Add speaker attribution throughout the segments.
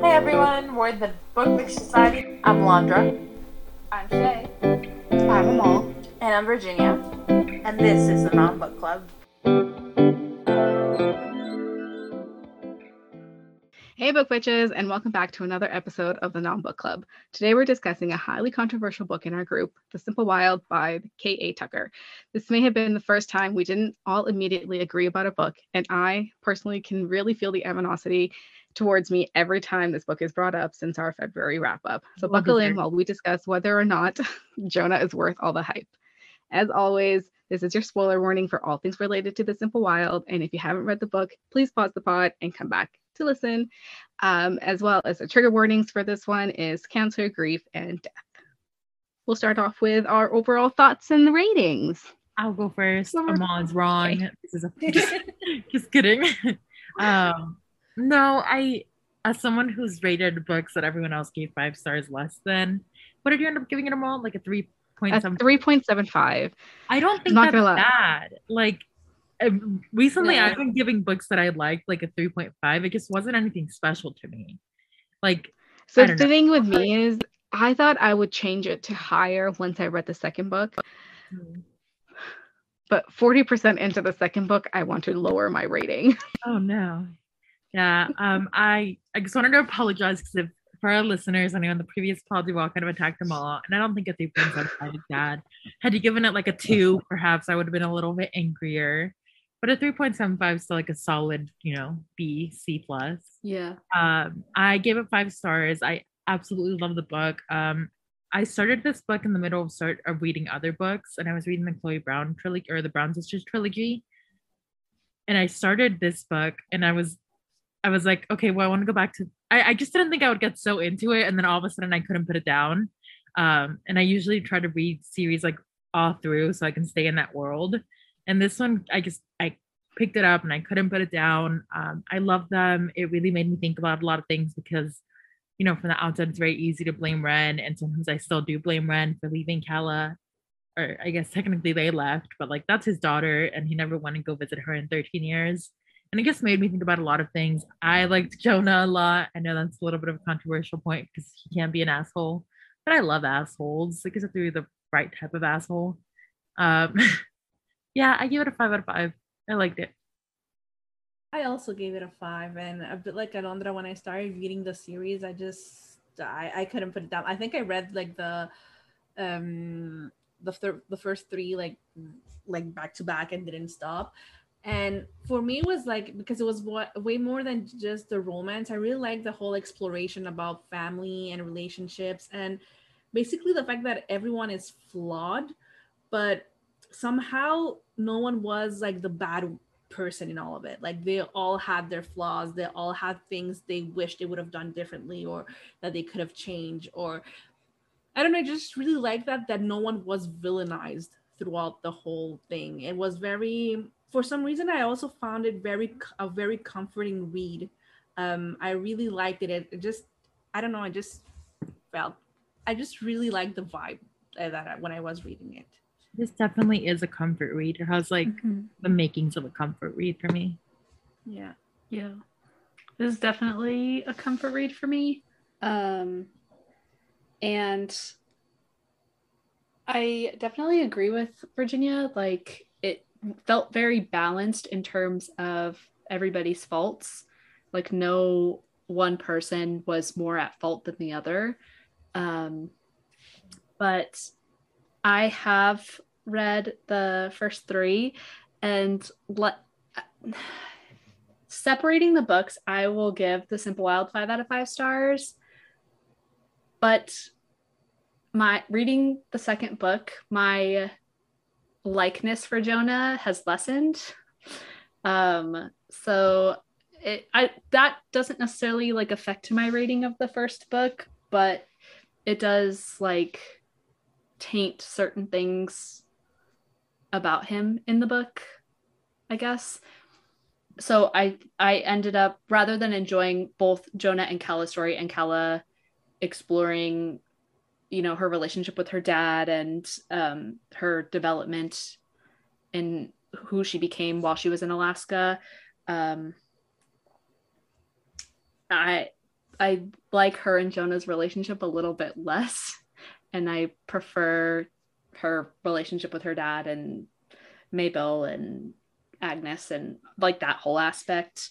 Speaker 1: Hey everyone, we're the Book Mix Society. I'm Landra.
Speaker 2: I'm Shay.
Speaker 3: I'm Amal.
Speaker 1: And I'm Virginia. And this is the Non Book Club.
Speaker 3: Hey, book witches, and welcome back to another episode of the Non Book Club. Today we're discussing a highly controversial book in our group, The Simple Wild by K.A. Tucker. This may have been the first time we didn't all immediately agree about a book, and I personally can really feel the animosity towards me every time this book is brought up since our February wrap up. So buckle in while we discuss whether or not Jonah is worth all the hype. As always, this is your spoiler warning for all things related to The Simple Wild. And if you haven't read the book, please pause the pod and come back to listen. Um, as well as the trigger warnings for this one is cancer, grief, and death. We'll start off with our overall thoughts and the ratings.
Speaker 4: I'll go first. Amal wrong. Okay. This is a just, just kidding. Um, no, I as someone who's rated books that everyone else gave five stars less than, what did you end up giving it all? Like a three point
Speaker 3: seven. Three point seven five.
Speaker 4: I don't think that's bad. Like um, recently, yeah. I've been giving books that I liked like a three point five. It just wasn't anything special to me. Like
Speaker 3: so, the know. thing with me is, I thought I would change it to higher once I read the second book. Mm-hmm. But 40% into the second book, I want to lower my rating.
Speaker 4: Oh no. Yeah, um, I I just wanted to apologize because if for our listeners, I know in the previous pod we all kind of attacked them all, and I don't think point seven five is bad. Had you given it like a two, perhaps I would have been a little bit angrier. But a three point seven five is still like a solid, you know, B C plus.
Speaker 3: Yeah.
Speaker 4: Um, I gave it five stars. I absolutely love the book. Um, I started this book in the middle of start of reading other books, and I was reading the Chloe Brown trilogy or the Brown Sisters trilogy. And I started this book, and I was I was like, okay, well, I want to go back to. I, I just didn't think I would get so into it, and then all of a sudden I couldn't put it down. Um, and I usually try to read series like all through so I can stay in that world. And this one, I just I picked it up and I couldn't put it down. Um, I love them. It really made me think about a lot of things because, you know, from the outside it's very easy to blame Wren, and sometimes I still do blame Wren for leaving Calla. Or I guess technically they left, but like that's his daughter, and he never went to go visit her in 13 years and it just made me think about a lot of things. I liked Jonah a lot. I know that's a little bit of a controversial point because he can be an asshole, but I love assholes. I guess if they're the right type of asshole. Um, yeah, I give it a five out of five. I liked it.
Speaker 2: I also gave it a five, and a bit like Alondra, when I started reading the series, I just I, I couldn't put it down. I think I read like the um the thir- the first three like like back to back and didn't stop and for me it was like because it was way more than just the romance i really like the whole exploration about family and relationships and basically the fact that everyone is flawed but somehow no one was like the bad person in all of it. Like they all had their flaws they all had things they wished they would have done differently or that they could have changed or i don't know i just really like that that no one was villainized throughout the whole thing. It was very for some reason i also found it very a very comforting read. Um i really liked it. It, just i don't know i just felt i just really liked the vibe that I, when i was reading it.
Speaker 4: This definitely is a comfort read. It has like mm-hmm. the makings of a comfort read for me.
Speaker 3: Yeah yeah. This is definitely a comfort read for me. Um and i definitely agree with virginia like felt very balanced in terms of everybody's faults. Like no one person was more at fault than the other. Um, but I have read the first three, and let separating the books, I will give The Simple Wild five out of five stars. But my reading the second book, my likeness for Jonah has lessened. Um, so it I that doesn't necessarily like affect my rating of the first book, but it does like taint certain things about him in the book, I guess. So I I ended up rather than enjoying both Jonah and Calla's story and Calla exploring you know her relationship with her dad and um, her development and who she became while she was in Alaska. Um, I I like her and Jonah's relationship a little bit less, and I prefer her relationship with her dad and Mabel and Agnes and like that whole aspect.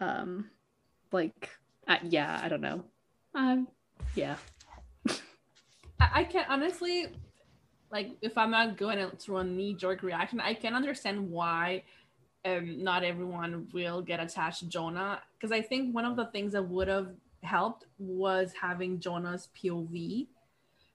Speaker 3: Um, like, yeah, I don't know. Um, yeah.
Speaker 2: I, can honestly, like, if I'm not going through a knee jerk reaction, I can understand why um, not everyone will get attached to Jonah. Because I think one of the things that would have helped was having Jonah's POV.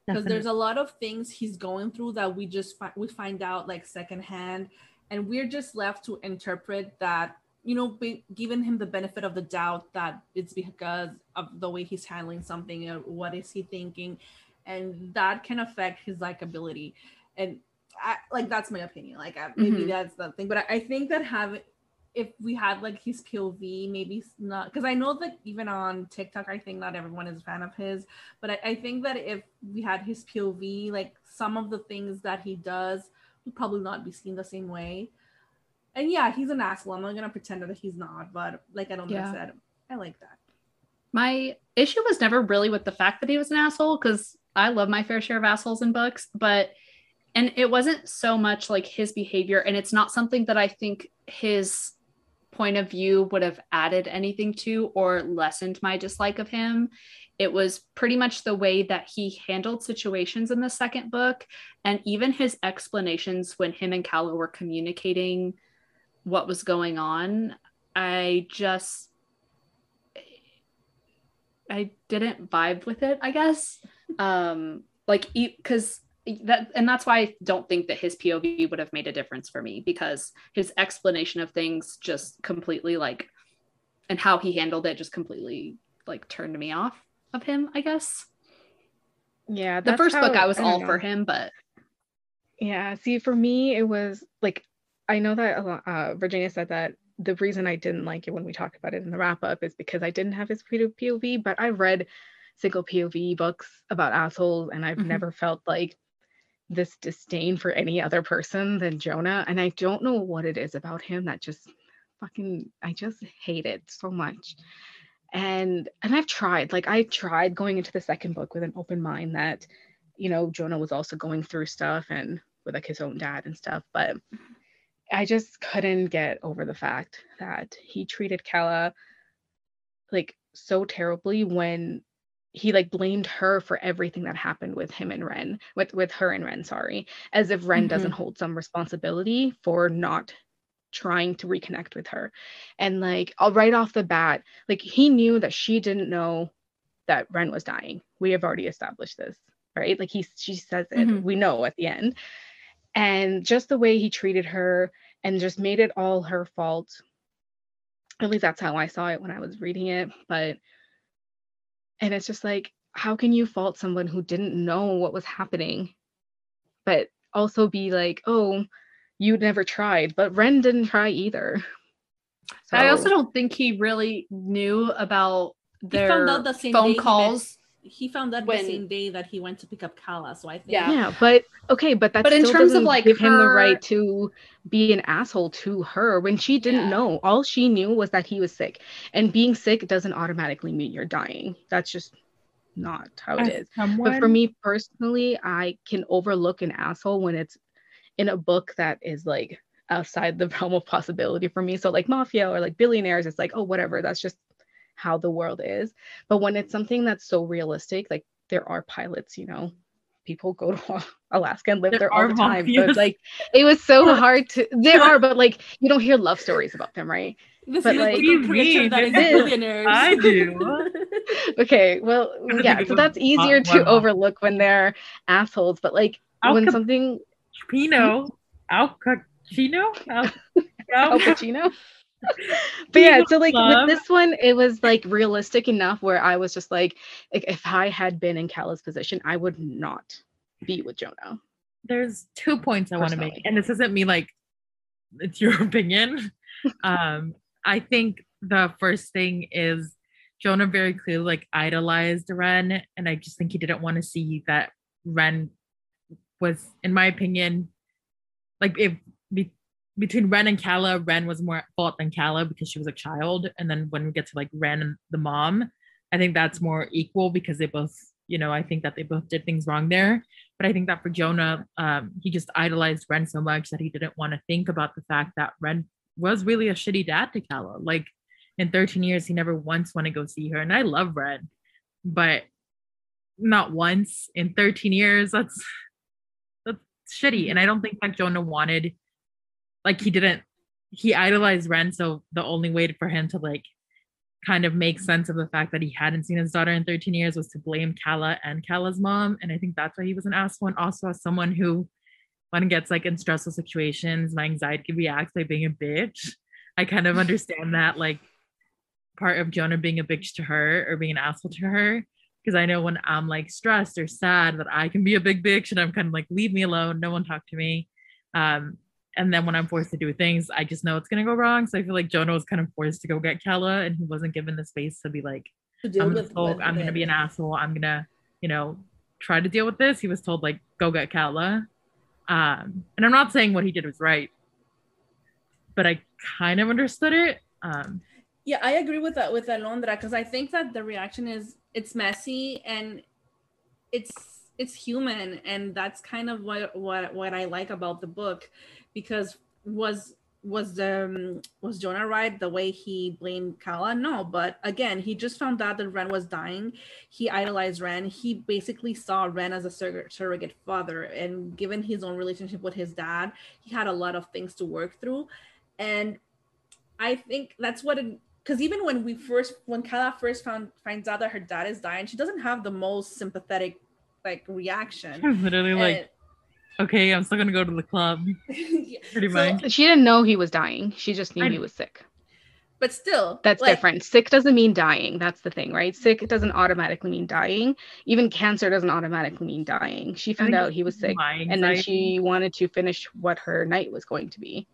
Speaker 2: Because there's a lot of things he's going through that we just fi- we find out like secondhand, and we're just left to interpret that you know, be, giving him the benefit of the doubt that it's because of the way he's handling something or what is he thinking, and that can affect his likability. And I, like that's my opinion. Like I, maybe
Speaker 3: Mhm.
Speaker 2: that's the thing, but I, I think that have if we had like his POV, maybe not because I know that even on TikTok, I think not everyone is a fan of his, but I, I think that if we had his POV, like some of the things that he does would probably not be seen the same way. And yeah, he's an asshole. I'm not gonna pretend that he's not, but like I don't
Speaker 3: Yeah.
Speaker 2: said, I like that.
Speaker 3: My issue was never really with the fact that he was an asshole because I love my fair share of assholes in books, but and it wasn't so much like his behavior, and it's not something that I think his point of view would have added anything to or lessened my dislike of him. It was pretty much the way that he handled situations in the second book, and even his explanations when him and Calla were communicating what was going on. I just I didn't vibe with it, I guess. Um, like because that and that's why I don't think that his POV would have made a difference for me because his explanation of things just completely like and how he handled it just completely like turned me off of him, I guess.
Speaker 5: Yeah,
Speaker 3: The first book I was
Speaker 5: don't
Speaker 3: all
Speaker 5: know.
Speaker 3: for him, but
Speaker 5: Yeah, see, for me, it was like I know that uh, Virginia said that the reason I didn't like it when we talked about it in the wrap up is because I didn't have his POV, but I read single POV books about assholes, and I've
Speaker 3: Mhm.
Speaker 5: never felt like this disdain for any other person than Jonah. And I don't know what it is about him that just fucking I just hate it so much. And and I've tried, like I tried going into the second book with an open mind that, you know, Jonah was also going through stuff and with like his own dad and stuff, but I just couldn't get over the fact that he treated Calla like so terribly when he like blamed her for everything that happened with him and Wren, with with her and Wren, sorry, as if Wren doesn't hold some responsibility for not trying to reconnect with her. And like all right off the bat, like he knew that she didn't know that Wren was dying. We have already established this, right? Like he she says it.
Speaker 3: Mhm.
Speaker 5: We know at the end. And just the way he treated her and just made it all her fault. At least that's how I saw it when I was reading it. But and it's just like, how can you fault someone who didn't know what was happening? But also be like, oh, you never tried. But Wren didn't try either.
Speaker 3: So, I also don't think he really knew about
Speaker 2: He
Speaker 3: their
Speaker 2: found out the same
Speaker 3: phone calls.
Speaker 2: He found that
Speaker 3: when-
Speaker 2: the same day that he went to pick up Calla. So I think
Speaker 3: Yeah.
Speaker 5: Yeah, but okay, but that
Speaker 3: But in terms of, like,
Speaker 5: give him the right to be an asshole to her when she didn't
Speaker 3: Yeah.
Speaker 5: know. All she knew was that he was sick, and being sick doesn't automatically mean you're dying. That's just not how it
Speaker 4: As
Speaker 5: is.
Speaker 4: someone,
Speaker 5: But for me personally, I can overlook an asshole when it's in a book that is like outside the realm of possibility for me. So like mafia or like billionaires, it's like, oh, whatever. That's just how the world is. But when it's something that's so realistic, like there are pilots, you know, people go to Alaska and live
Speaker 4: There
Speaker 5: there, all the time. So
Speaker 4: mafias.
Speaker 5: it's like it was so hard to there are, but like you don't hear love stories about them, right?
Speaker 2: this
Speaker 5: But,
Speaker 2: is
Speaker 5: like-
Speaker 2: like,
Speaker 4: What do you
Speaker 2: creature that is billionaires.
Speaker 4: I do.
Speaker 5: Okay, well, yeah, so that's easier to
Speaker 4: off.
Speaker 5: overlook when they're assholes, but like
Speaker 4: Al
Speaker 5: when something
Speaker 4: Pino, hmm? Al Cappuccino, Al,
Speaker 5: Al
Speaker 4: Al
Speaker 5: Pacino. but yeah, so like
Speaker 4: love-
Speaker 5: with this one, it was like realistic enough where I was just like, like if I had been in Call's position, I would not be with Jonah.
Speaker 4: there's two points I want to make, and this isn't me like it's your opinion. um, I think the first thing is Jonah very clearly like idolized Wren, and I just think he didn't want to see that Wren was, in my opinion, like if between Wren and Calla, Wren was more at fault than Calla because she was a child, and then when we get to like Wren and the mom, I think that's more equal because they both, you know, I think that they both did things wrong there. But I think that for Jonah, um, he just idolized Wren so much that he didn't want to think about the fact that Wren was really a shitty dad to Calla. Like in 13 years, he never once want to go see her. And I love Wren, but not once in 13 years. That's that's shitty. And I don't think that Jonah wanted, like he didn't, he idolized Wren. So the only way for him to like kind of make sense of the fact that he hadn't seen his daughter in 13 years was to blame Calla and Calla's mom. And I think that's why he was an asshole. And also as someone who when it gets like in stressful situations, my anxiety reacts by being a bitch. I kind of understand that like part of Jonah being a bitch to her or being an asshole to her. Because I know when I'm like stressed or sad that I can be a big bitch and I'm kind of like, leave me alone, no one talk to me. Um, and then when I'm forced to do things, I just know it's gonna go wrong. So I feel like Jonah was kind of forced to go get Calla, and he wasn't given the space to be like,
Speaker 2: To
Speaker 4: I'm gonna sulk, I'm gonna be an asshole, I'm gonna, you know, try to deal with this. He was told like, go get Calla. Um, and I'm not saying what he did was right, but I kind of understood it. Um,
Speaker 2: Yeah, I agree with that with Alondra because I think that the reaction is it's messy and it's it's human and that's kind of what what what I like about the book because was was um was Jonah right the way he blamed Calla? No, but again, he just found out that Wren was dying. He idolized Wren. He basically saw Wren as a surrogate, surrogate father, and given his own relationship with his dad, he had a lot of things to work through. And I think that's what it because even when we first when Calla first found finds out that her dad is dying, she doesn't have the most sympathetic like reaction.
Speaker 4: literally like, okay, I'm still gonna go to the club.
Speaker 2: And-
Speaker 4: Pretty
Speaker 2: So-
Speaker 4: much.
Speaker 5: She didn't know he was dying. She just knew
Speaker 4: I-
Speaker 5: he was sick.
Speaker 2: but still,
Speaker 5: That's
Speaker 2: like,
Speaker 5: different. Sick doesn't mean dying. That's the thing, right? Sick doesn't automatically mean dying. Even cancer doesn't automatically mean dying. She found out he was sick and then she wanted to finish what her night was going to be.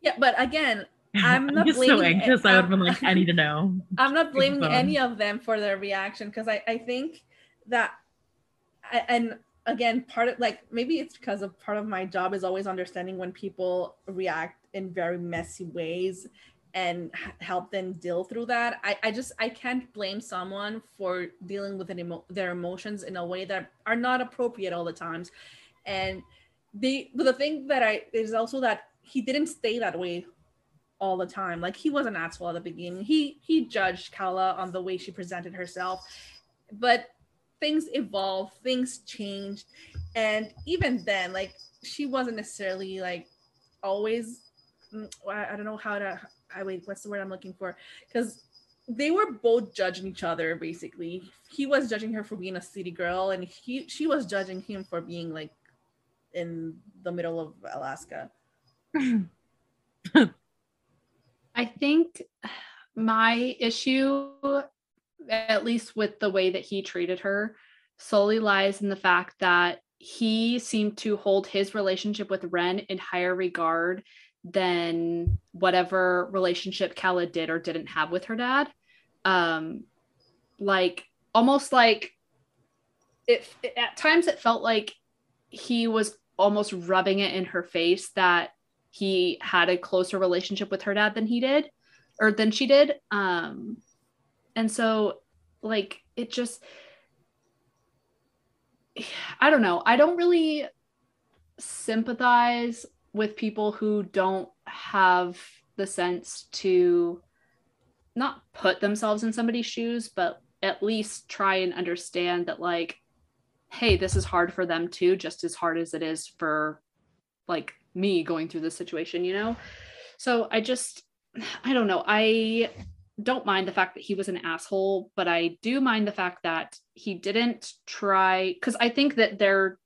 Speaker 2: Yeah, but again, I'm not
Speaker 4: just so
Speaker 2: blaming-
Speaker 4: anxious. I would have been like, I need to know.
Speaker 2: I'm not blaming any of them for their reaction because I, I think that I- and again part of like maybe it's because of part of my job is always understanding when people react in very messy ways and help them deal through that I, I just i can't blame someone for dealing with emo- their emotions in a way that are not appropriate all the times and the the thing that i is also that he didn't stay that way all the time. Like he was an asshole at the beginning. He he judged Calla on the way she presented herself, but things evolved, things changed, and even then, like she wasn't necessarily like always. mm, I don't know how to. I wait. What's the word I'm looking for? Because they were both judging each other basically. He was judging her for being a city girl, and he she was judging him for being like in the middle of Alaska.
Speaker 3: I think my issue, at least with the way that he treated her, solely lies in the fact that he seemed to hold his relationship with Wren in higher regard than whatever relationship Calla did or didn't have with her dad. Um, like almost like it at times it felt like he was almost rubbing it in her face that he had a closer relationship with her dad than he did or than she did um and so like it just i don't know. I don't really sympathize with people who don't have the sense to not put themselves in somebody's shoes but at least try and understand that like hey this is hard for them too just as hard as it is for like me going through this situation you know? So i just i don't know. I don't mind the fact that he was an asshole but i do mind the fact that he didn't try because i think that their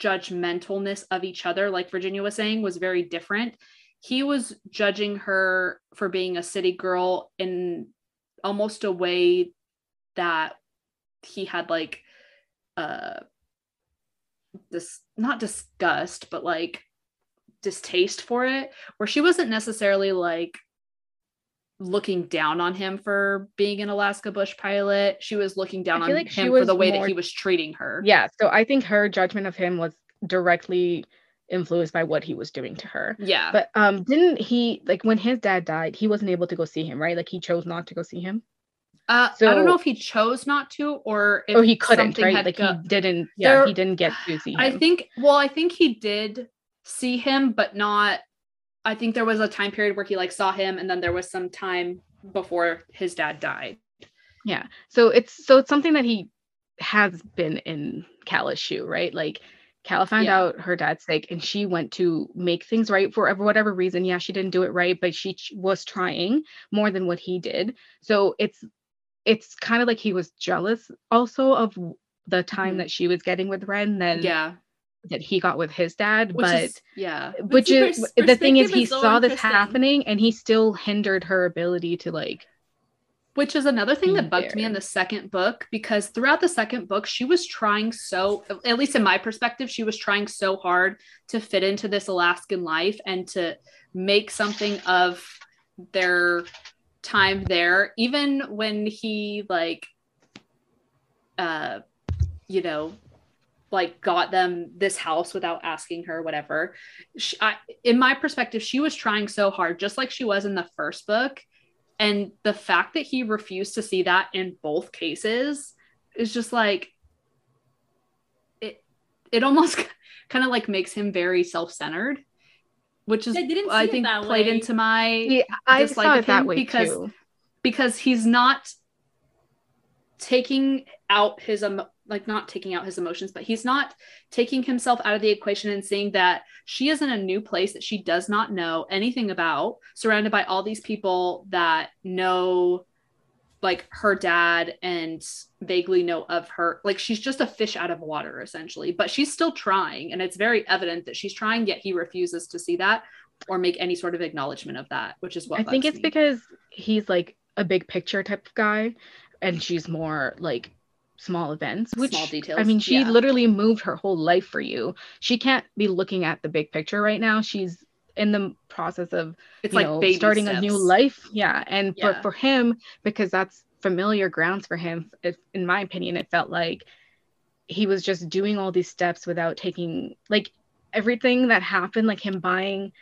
Speaker 3: judgmentalness of each other like virginia was saying was very different. He was judging her for being a city girl in almost a way that he had like uh this not disgust but like distaste for it where she wasn't necessarily like looking down on him for being an Alaska bush pilot she was looking down on
Speaker 5: like
Speaker 3: him for the way
Speaker 5: more-
Speaker 3: that he was treating her
Speaker 5: Yeah. So I think her judgment of him was directly influenced by what he was doing to her.
Speaker 3: yeah
Speaker 5: But um didn't he like when his dad died, he wasn't able to go see him, right? Like he chose not to go see him.
Speaker 3: Uh,
Speaker 5: so, I
Speaker 3: don't know if he chose not to or if
Speaker 5: or he couldn't, right? Like
Speaker 3: go-
Speaker 5: he didn't. Yeah,
Speaker 3: There-
Speaker 5: he didn't get to see him.
Speaker 3: I think well, I think he did see him, but not I think there was a time period where he like saw him and then there was some time before his dad died.
Speaker 5: Yeah. So it's so it's something that he has been in Calla's shoe, right? Like Calla found
Speaker 3: Yeah.
Speaker 5: out her dad's sick and she went to make things right for whatever reason. Yeah, she didn't do it right, but she ch- was trying more than what he did. So it's it's kind of like he was jealous also of the time
Speaker 3: Mhm.
Speaker 5: that she was getting with Wren than
Speaker 3: Yeah.
Speaker 5: That he got with his dad.
Speaker 3: Which
Speaker 5: but
Speaker 3: is yeah.
Speaker 2: see,
Speaker 5: is
Speaker 2: pers-
Speaker 5: the thing is he
Speaker 2: is so
Speaker 5: saw this happening and he still hindered her ability to like
Speaker 3: Which is another thing that bugged me in the second book because throughout the second book, she was trying so, at least in my perspective, she was trying so hard to fit into this Alaskan life and to make something of their time there. Even when he, like, uh, you know, like got them this house without asking her, whatever. She, I, in my perspective, she was trying so hard, just like she was in the first book and the fact that he refused to see that in both cases is just like it it almost kind of like makes him very self-centered which is
Speaker 2: I didn't see
Speaker 3: i think
Speaker 2: that
Speaker 3: played
Speaker 2: way.
Speaker 3: into my
Speaker 5: yeah, I
Speaker 3: dislike
Speaker 5: saw
Speaker 3: of
Speaker 5: it that way
Speaker 3: because-
Speaker 5: too.
Speaker 3: because he's not taking out his emo- like not taking out his emotions but he's not taking himself out of the equation and seeing that she is in a new place that she does not know anything about surrounded by all these people that know like her dad and vaguely know of her like she's just a fish out of water essentially but she's still trying and it's very evident that she's trying yet he refuses to see that or make any sort of acknowledgement of that which is what
Speaker 5: I think it's
Speaker 3: me.
Speaker 5: because he's like a big picture type of guy, and she's more like small events. Which
Speaker 3: Small details,
Speaker 5: I mean, she
Speaker 3: yeah.
Speaker 5: literally moved her whole life for you. She can't be looking at the big picture right now. She's in the process of
Speaker 3: it's
Speaker 5: you
Speaker 3: like
Speaker 5: know, starting a new life. Yeah, and
Speaker 3: Yeah.
Speaker 5: for for him because that's familiar grounds for him. It, in my opinion, it felt like he was just doing all these steps without taking like everything that happened, like him buying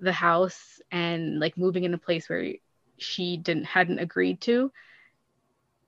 Speaker 5: the house and like moving in a place where she didn't hadn't agreed to.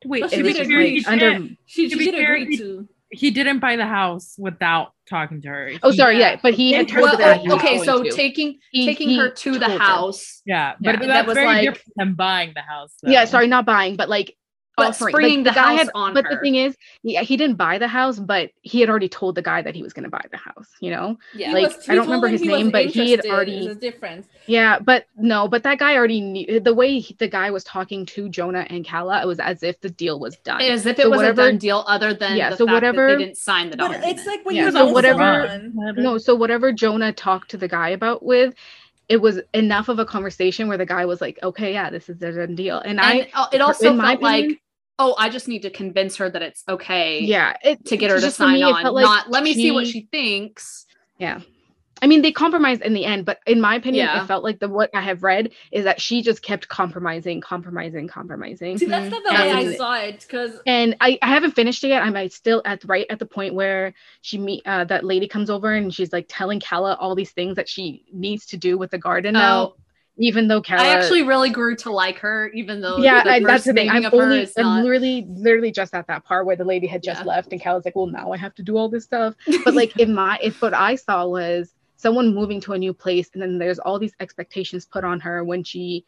Speaker 4: Wait,
Speaker 2: But
Speaker 4: to
Speaker 2: she
Speaker 4: be
Speaker 2: did agree.
Speaker 5: like under.
Speaker 4: didn't-
Speaker 2: She,
Speaker 4: To
Speaker 2: she
Speaker 4: be
Speaker 2: did
Speaker 4: fair,
Speaker 2: agree
Speaker 4: he-
Speaker 2: to.
Speaker 4: he didn't buy the house without talking to her.
Speaker 5: Oh,
Speaker 4: He-
Speaker 5: sorry, yeah,
Speaker 2: yeah.
Speaker 5: but he had
Speaker 4: Well,
Speaker 5: told
Speaker 3: Well,
Speaker 5: her that he was
Speaker 3: okay,
Speaker 5: going
Speaker 3: so
Speaker 5: to.
Speaker 3: taking
Speaker 5: He-
Speaker 3: taking
Speaker 5: he
Speaker 3: her to the
Speaker 5: told her.
Speaker 3: house,
Speaker 4: Yeah,
Speaker 5: Yeah.
Speaker 4: but
Speaker 3: That
Speaker 4: that's
Speaker 3: was
Speaker 4: very
Speaker 3: like-
Speaker 4: different than buying the house.
Speaker 5: yeah sorry not buying but like
Speaker 3: But
Speaker 5: offering
Speaker 3: springing
Speaker 5: like,
Speaker 3: the
Speaker 5: guy
Speaker 3: house
Speaker 5: had
Speaker 3: on
Speaker 5: but the thing is yeah he didn't buy the house but he had already told the guy that he was going to buy the house you know?
Speaker 3: Yeah,
Speaker 2: He
Speaker 5: Like,
Speaker 2: was-
Speaker 5: I don't remember his name, but he had already-
Speaker 2: There's a difference.
Speaker 5: yeah but no but that guy already knew the way he- the guy was talking to jonah and calla it was as if the deal was done.
Speaker 3: As if it
Speaker 5: So
Speaker 3: was
Speaker 5: whatever-
Speaker 3: a done deal, other than
Speaker 5: Yeah,
Speaker 3: the
Speaker 5: so
Speaker 3: fact that
Speaker 5: whatever-
Speaker 3: they didn't sign the
Speaker 2: But
Speaker 3: document.
Speaker 2: it's like when
Speaker 5: Yeah,
Speaker 2: you
Speaker 5: so
Speaker 2: know
Speaker 5: whatever-
Speaker 2: someone.
Speaker 5: no so whatever jonah talked to the guy about with it was enough of a conversation where the guy was like okay yeah this is a done deal. And,
Speaker 3: and
Speaker 5: i
Speaker 3: it also
Speaker 5: in my
Speaker 3: felt like,
Speaker 5: opinion-
Speaker 3: oh, I just need to convince her that it's okay.
Speaker 5: yeah it,
Speaker 3: to get her to sign
Speaker 5: me, it
Speaker 3: on.
Speaker 5: like
Speaker 3: Not let me see what
Speaker 5: she-
Speaker 3: she thinks.
Speaker 5: Yeah. I mean, they compromised in the end, but in my opinion,
Speaker 3: Yeah.
Speaker 5: it felt like the what I have read is that she just kept compromising, compromising, compromising.
Speaker 2: See, that's not the way I saw it because
Speaker 5: And I, I haven't finished it yet. I'm like, still at right at the point where she meet uh, that lady comes over and she's like telling Calla all these things that she needs to do with the garden now,
Speaker 3: Oh,
Speaker 5: even though Calla.
Speaker 3: I actually really grew to like her, even though
Speaker 5: yeah,
Speaker 3: the
Speaker 5: I, that's the thing. I'm only, I'm
Speaker 3: not.
Speaker 5: literally, literally just at that part where the lady had just
Speaker 3: Yeah.
Speaker 5: left, and Calla's like, "Well, now I have to do all this stuff." but like in my if what i saw was someone moving to a new place and then there's all these expectations put on her when she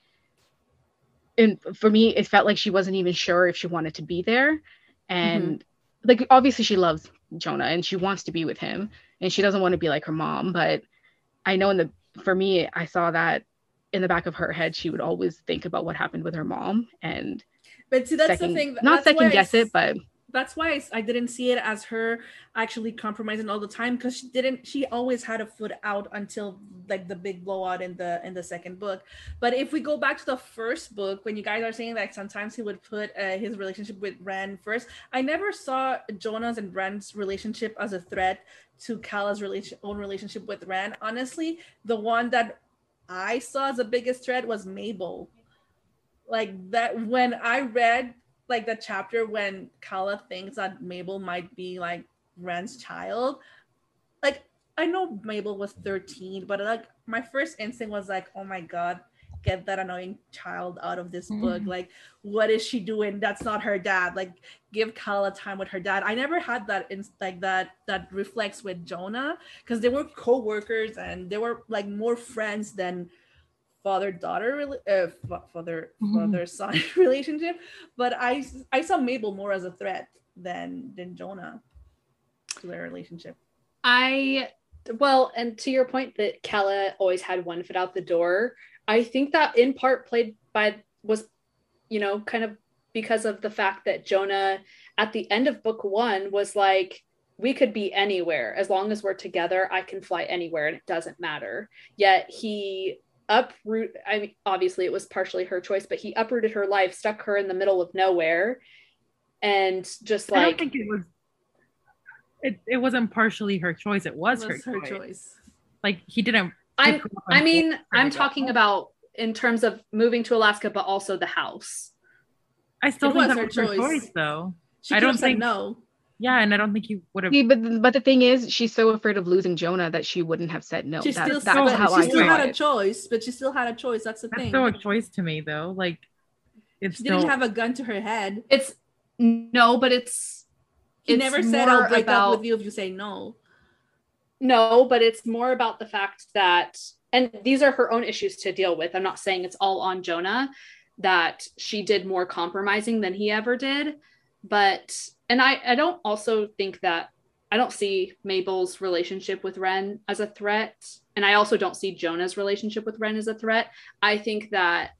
Speaker 5: and for me it felt like she wasn't even sure if she wanted to be there mm-hmm. and like obviously she loves jonah and she wants to be with him and she doesn't want to be like her mom but i know in the for me i saw that in the back of her head she would always think about what happened with her mom and
Speaker 2: but see that's
Speaker 5: second
Speaker 2: the thing.
Speaker 5: not second guess it but
Speaker 2: that's why I didn't see it as her actually compromising all the time because she didn't she always had a foot out until like the big blowout in the in the second book but if we go back to the first book when you guys are saying that sometimes he would put uh, his relationship with wren first i never saw jonah's and wren's relationship as a threat to calla's relation, own relationship with wren honestly the one that i saw as the biggest threat was mabel like that when i read like the chapter when Calla thinks that Mabel might be like Wren's child. Like I know Mabel was 13, but like my first instinct was like, oh my god, get that annoying child out of this
Speaker 4: Mm-hmm.
Speaker 2: book. Like, what is she doing? That's not her dad. Like, give Calla time with her dad. I never had that in like that that reflects with Jonah because they were co-workers and they were like more friends than father daughter uh, fa- father father son relationship but i i saw mabel more as a threat than than jonah to their relationship
Speaker 3: I well, and to your point that Calla always had one foot out the door, I think that in part played by was, you know, kind of because of the fact that Jonah at the end of book one was like, we could be anywhere as long as we're together. I can fly anywhere and it doesn't matter. Yet he uproot. I mean, obviously it was partially her choice, but he uprooted her life, stuck her in the middle of nowhere, and just like
Speaker 4: I don't think it was. It, it wasn't partially her choice. It was,
Speaker 2: was
Speaker 4: her,
Speaker 2: her
Speaker 4: choice.
Speaker 2: choice
Speaker 4: Like he didn't.
Speaker 3: I'm
Speaker 4: pick her up and
Speaker 3: I mean, I'm talking about in terms of moving to Alaska, but also the house.
Speaker 4: I still
Speaker 2: It
Speaker 4: think
Speaker 2: was
Speaker 4: that
Speaker 2: her
Speaker 4: was her
Speaker 2: choice.
Speaker 4: choice, though.
Speaker 2: she
Speaker 4: I don't
Speaker 2: have said
Speaker 4: think-
Speaker 2: no
Speaker 4: Yeah, and I don't think he would have.
Speaker 5: See, but but the thing is, she's so afraid of losing Jonah that she wouldn't have said no.
Speaker 2: she
Speaker 5: That-
Speaker 2: still,
Speaker 5: that's oh,
Speaker 2: but
Speaker 5: how
Speaker 2: she
Speaker 5: I
Speaker 2: still
Speaker 5: saw
Speaker 2: had a choice but she still had a choice that's the
Speaker 4: That's
Speaker 2: thing
Speaker 4: still a choice to me, though. Like, it's
Speaker 2: she
Speaker 4: still.
Speaker 2: didn't have a gun to her head
Speaker 3: It's no, but it's
Speaker 2: he
Speaker 3: it's
Speaker 2: never said i'll break
Speaker 3: about-
Speaker 2: up with you if you say no
Speaker 3: no, but it's more about the fact that and these are her own issues to deal with. I'm not saying it's all on Jonah that she did more compromising than he ever did, but and I I don't also think that I don't see Mabel's relationship with Wren as a threat and I also don't see Jonah's relationship with Wren as a threat. I think that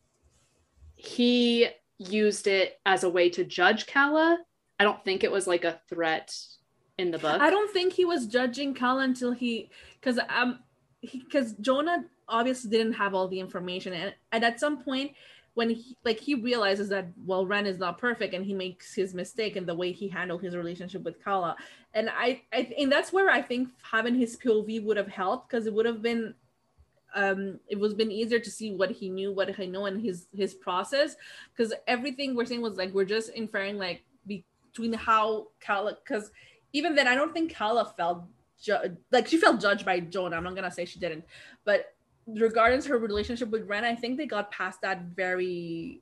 Speaker 3: he used it as a way to judge Calla. I don't think it was like a threat in the book.
Speaker 2: I don't think he was judging Calla until he, because um, because Jonah obviously didn't have all the information, and, and at some point when he like he realizes that well Wren is not perfect, and he makes his mistake in the way he handled his relationship with Calla, and I, I and that's where I think having his POV would have helped because it would have been. Um, it was been easier to see what he knew, what he knew, and his his process, because everything we're saying was like we're just inferring like between how Calla, because even then, I don't think Calla felt ju- like she felt judged by Jonah. I'm not gonna say she didn't, but regardless her relationship with Wren, I think they got past that very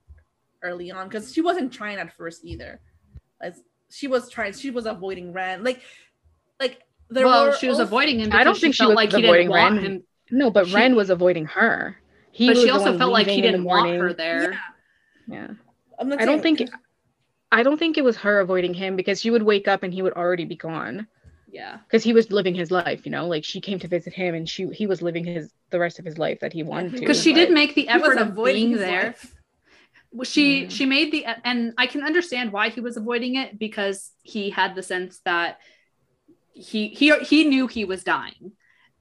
Speaker 2: early on because she wasn't trying at first either. Like she was trying, she was avoiding Wren. Like, like there
Speaker 3: well,
Speaker 2: were
Speaker 3: she was
Speaker 2: also-
Speaker 3: avoiding him.
Speaker 5: I don't think she
Speaker 3: felt
Speaker 5: was
Speaker 3: like he
Speaker 5: avoiding
Speaker 3: didn't want
Speaker 5: Wren.
Speaker 3: him.
Speaker 5: No, but
Speaker 3: She-
Speaker 5: Wren was avoiding her. He
Speaker 3: but she also felt like he
Speaker 5: leaving in the
Speaker 3: didn't want her there.
Speaker 2: Yeah,
Speaker 5: Yeah.
Speaker 2: I'm not
Speaker 5: I don't
Speaker 2: saying-
Speaker 5: think I don't think it was her avoiding him because she would wake up and he would already be gone
Speaker 3: Yeah.
Speaker 5: because he was living his life, you know. Like she came to visit him and she he was living his the rest of his life that he wanted to.
Speaker 3: Because she did make the effort of
Speaker 2: avoiding
Speaker 3: being there.
Speaker 2: life.
Speaker 3: She
Speaker 5: Yeah.
Speaker 3: she made the and I can understand why he was avoiding it because he had the sense that he he he knew he was dying.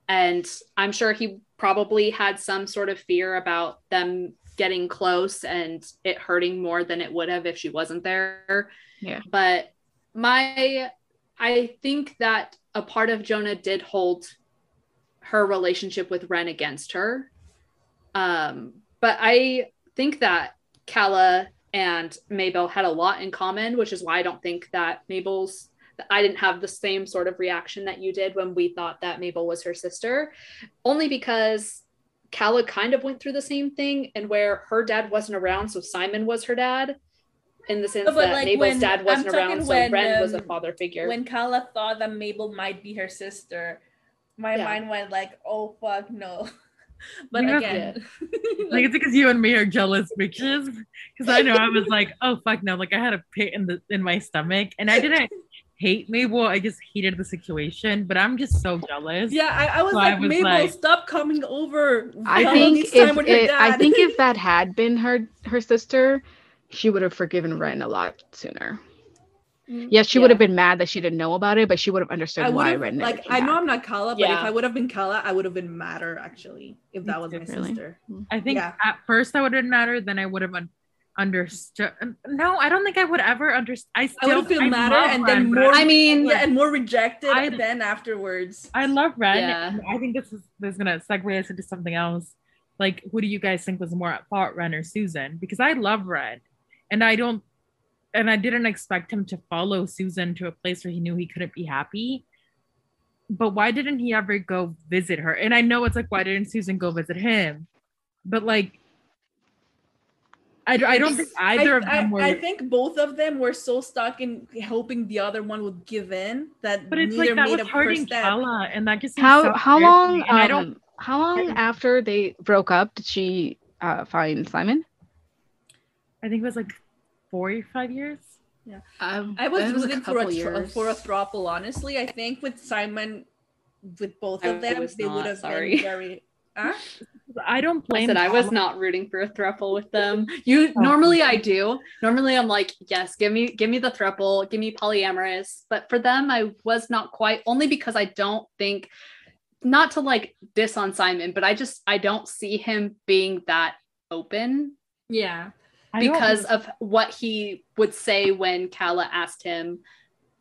Speaker 3: And I'm sure he probably had some sort of fear about them getting close and it hurting more than it would have if she wasn't there.
Speaker 5: Yeah.
Speaker 3: But my I think that a part of Jonah did hold her relationship with Wren against her. Um, but I think that Calla and Mabel had a lot in common, which is why I don't think that Mabel's I didn't have the same sort of reaction that you did when we thought that Mabel was her sister, only because Calla kind of went through the same thing and where her dad wasn't around, so Simon was her dad. In the sense
Speaker 2: No, but,
Speaker 3: that
Speaker 2: like,
Speaker 3: Mabel's
Speaker 2: when-
Speaker 3: dad wasn't around,
Speaker 2: talking
Speaker 3: so
Speaker 2: when,
Speaker 3: Wren was a
Speaker 2: um,
Speaker 3: father figure.
Speaker 2: when Calla thought that Mabel might be her sister, my
Speaker 3: Yeah.
Speaker 2: mind went like, "Oh fuck, no." But
Speaker 4: Yeah.
Speaker 2: again,
Speaker 4: like it's because you and me are jealous bitches. Because I know I was like, oh fuck no, like I had a pit in the in my stomach, and I didn't hate Mabel. I just hated the situation. But I'm just so jealous.
Speaker 2: yeah, I, I was
Speaker 4: So I
Speaker 2: like,
Speaker 4: was
Speaker 2: Mabel,
Speaker 4: like-
Speaker 2: stop coming over.
Speaker 5: I think if it, I think if that had been her her sister, she would have forgiven Wren a lot sooner. Mm, yeah, she would have been mad that she didn't know about it, but she would have understood
Speaker 2: I
Speaker 5: why Wren
Speaker 2: like
Speaker 5: came
Speaker 2: I know
Speaker 5: back.
Speaker 2: I'm not Calla, but
Speaker 3: Yeah.
Speaker 2: if I would have been Calla, I would have been madder actually if that was my
Speaker 5: Really?
Speaker 2: sister.
Speaker 4: I think
Speaker 2: Yeah.
Speaker 4: at first I would have mattered, then I would have un- understood. Um, no, I don't think I would ever understand. I
Speaker 2: I
Speaker 4: still
Speaker 2: would feel
Speaker 4: I
Speaker 2: madder and then
Speaker 4: Wren, but
Speaker 2: more.
Speaker 3: I mean-
Speaker 2: yeah, and more rejected
Speaker 4: I-
Speaker 2: then afterwards.
Speaker 4: I love Wren.
Speaker 3: Yeah.
Speaker 4: I think this is this is gonna segue us into something else. Like, who do you guys think was more at fault, Wren or Susan? Because I love Wren, and I don't, and I didn't expect him to follow Susan to a place where he knew he couldn't be happy. But why didn't he ever go visit her? And I know it's like, why didn't Susan go visit him? But like, I, I don't think either
Speaker 2: I,
Speaker 4: of them
Speaker 2: I-
Speaker 4: were.
Speaker 2: I think both of them were so stuck in hoping the other one would give in that
Speaker 4: but it's
Speaker 2: neither
Speaker 4: like that
Speaker 2: made
Speaker 4: was
Speaker 2: a
Speaker 4: hurting
Speaker 2: first step.
Speaker 4: Calla, and that just seems
Speaker 5: How
Speaker 4: so
Speaker 5: how long
Speaker 4: me, And I don't.
Speaker 5: um how long after they broke up did she uh find Simon?
Speaker 4: I think it was like four or five years.
Speaker 3: Um,
Speaker 2: I was
Speaker 3: it a
Speaker 2: rooting for a
Speaker 3: couple
Speaker 2: tr-
Speaker 3: years.
Speaker 2: for a throuple. Honestly, I think with Simon, with both
Speaker 3: I
Speaker 2: of them, they would have been very. Huh?
Speaker 4: I don't blame.
Speaker 3: I said I was not rooting for a thruple with them. You
Speaker 4: Oh.
Speaker 3: normally I do. Normally I'm like, yes, give me give me the thruple, give me polyamorous. But for them, I was not quite only because I don't think not to like diss on Simon, but I just I don't see him being that open
Speaker 2: Yeah.
Speaker 3: Because of what he would say when Calla asked him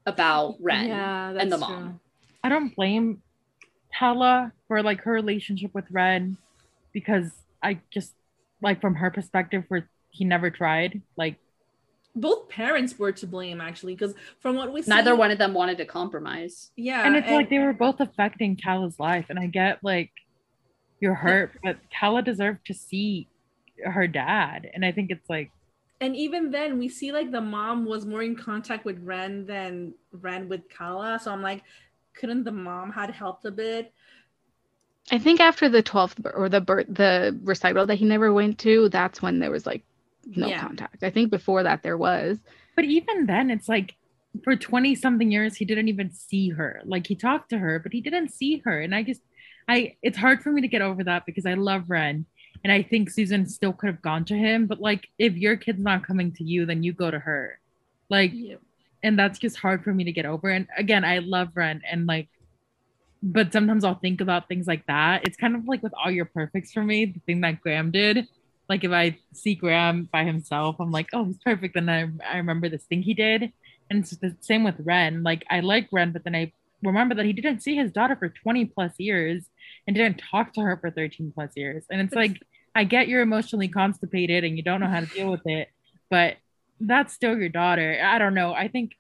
Speaker 3: about Wren.
Speaker 2: Yeah,
Speaker 3: and the
Speaker 2: that's
Speaker 3: mom.
Speaker 2: true.
Speaker 4: I don't blame Hella for like her relationship with Wren because I just like from her perspective where he never tried. Like
Speaker 2: Both parents were to blame actually, because from what we see,
Speaker 3: Neither one of them wanted to compromise.
Speaker 2: Yeah,
Speaker 4: and it's like they were both affecting Calla's life. And I get like you're hurt, but Calla deserved to see her dad. And I think it's like
Speaker 2: and even then we see like the mom was more in contact with Wren than Wren with Calla. So I'm like, couldn't the mom had helped a bit?
Speaker 5: I think after the 12th or the birth the recital that he never went to, that's when there was like no
Speaker 2: Yeah.
Speaker 5: contact. I think before that there was.
Speaker 4: but even then it's like for 20 something years he didn't even see her. Like he talked to her, but he didn't see her. And I just I it's hard for me to get over that because I love Wren. And I think Susan still could have gone to him, but like if your kid's not coming to you, then you go to her. Like
Speaker 2: Yeah.
Speaker 4: and that's just hard for me to get over. And again, I love Ren and like, but sometimes I'll think about things like that. It's kind of like with all your perfects for me, the thing that Graham did. Like if I see Graham by himself, I'm like, oh, he's perfect. And I, I remember this thing he did. And it's the same with Wren. Like I like Wren, but then I remember that he didn't see his daughter for 20 plus years and didn't talk to her for 13 plus years. And it's like, I get you're emotionally constipated and you don't know how to deal with it, but that's still your daughter. I don't know. I think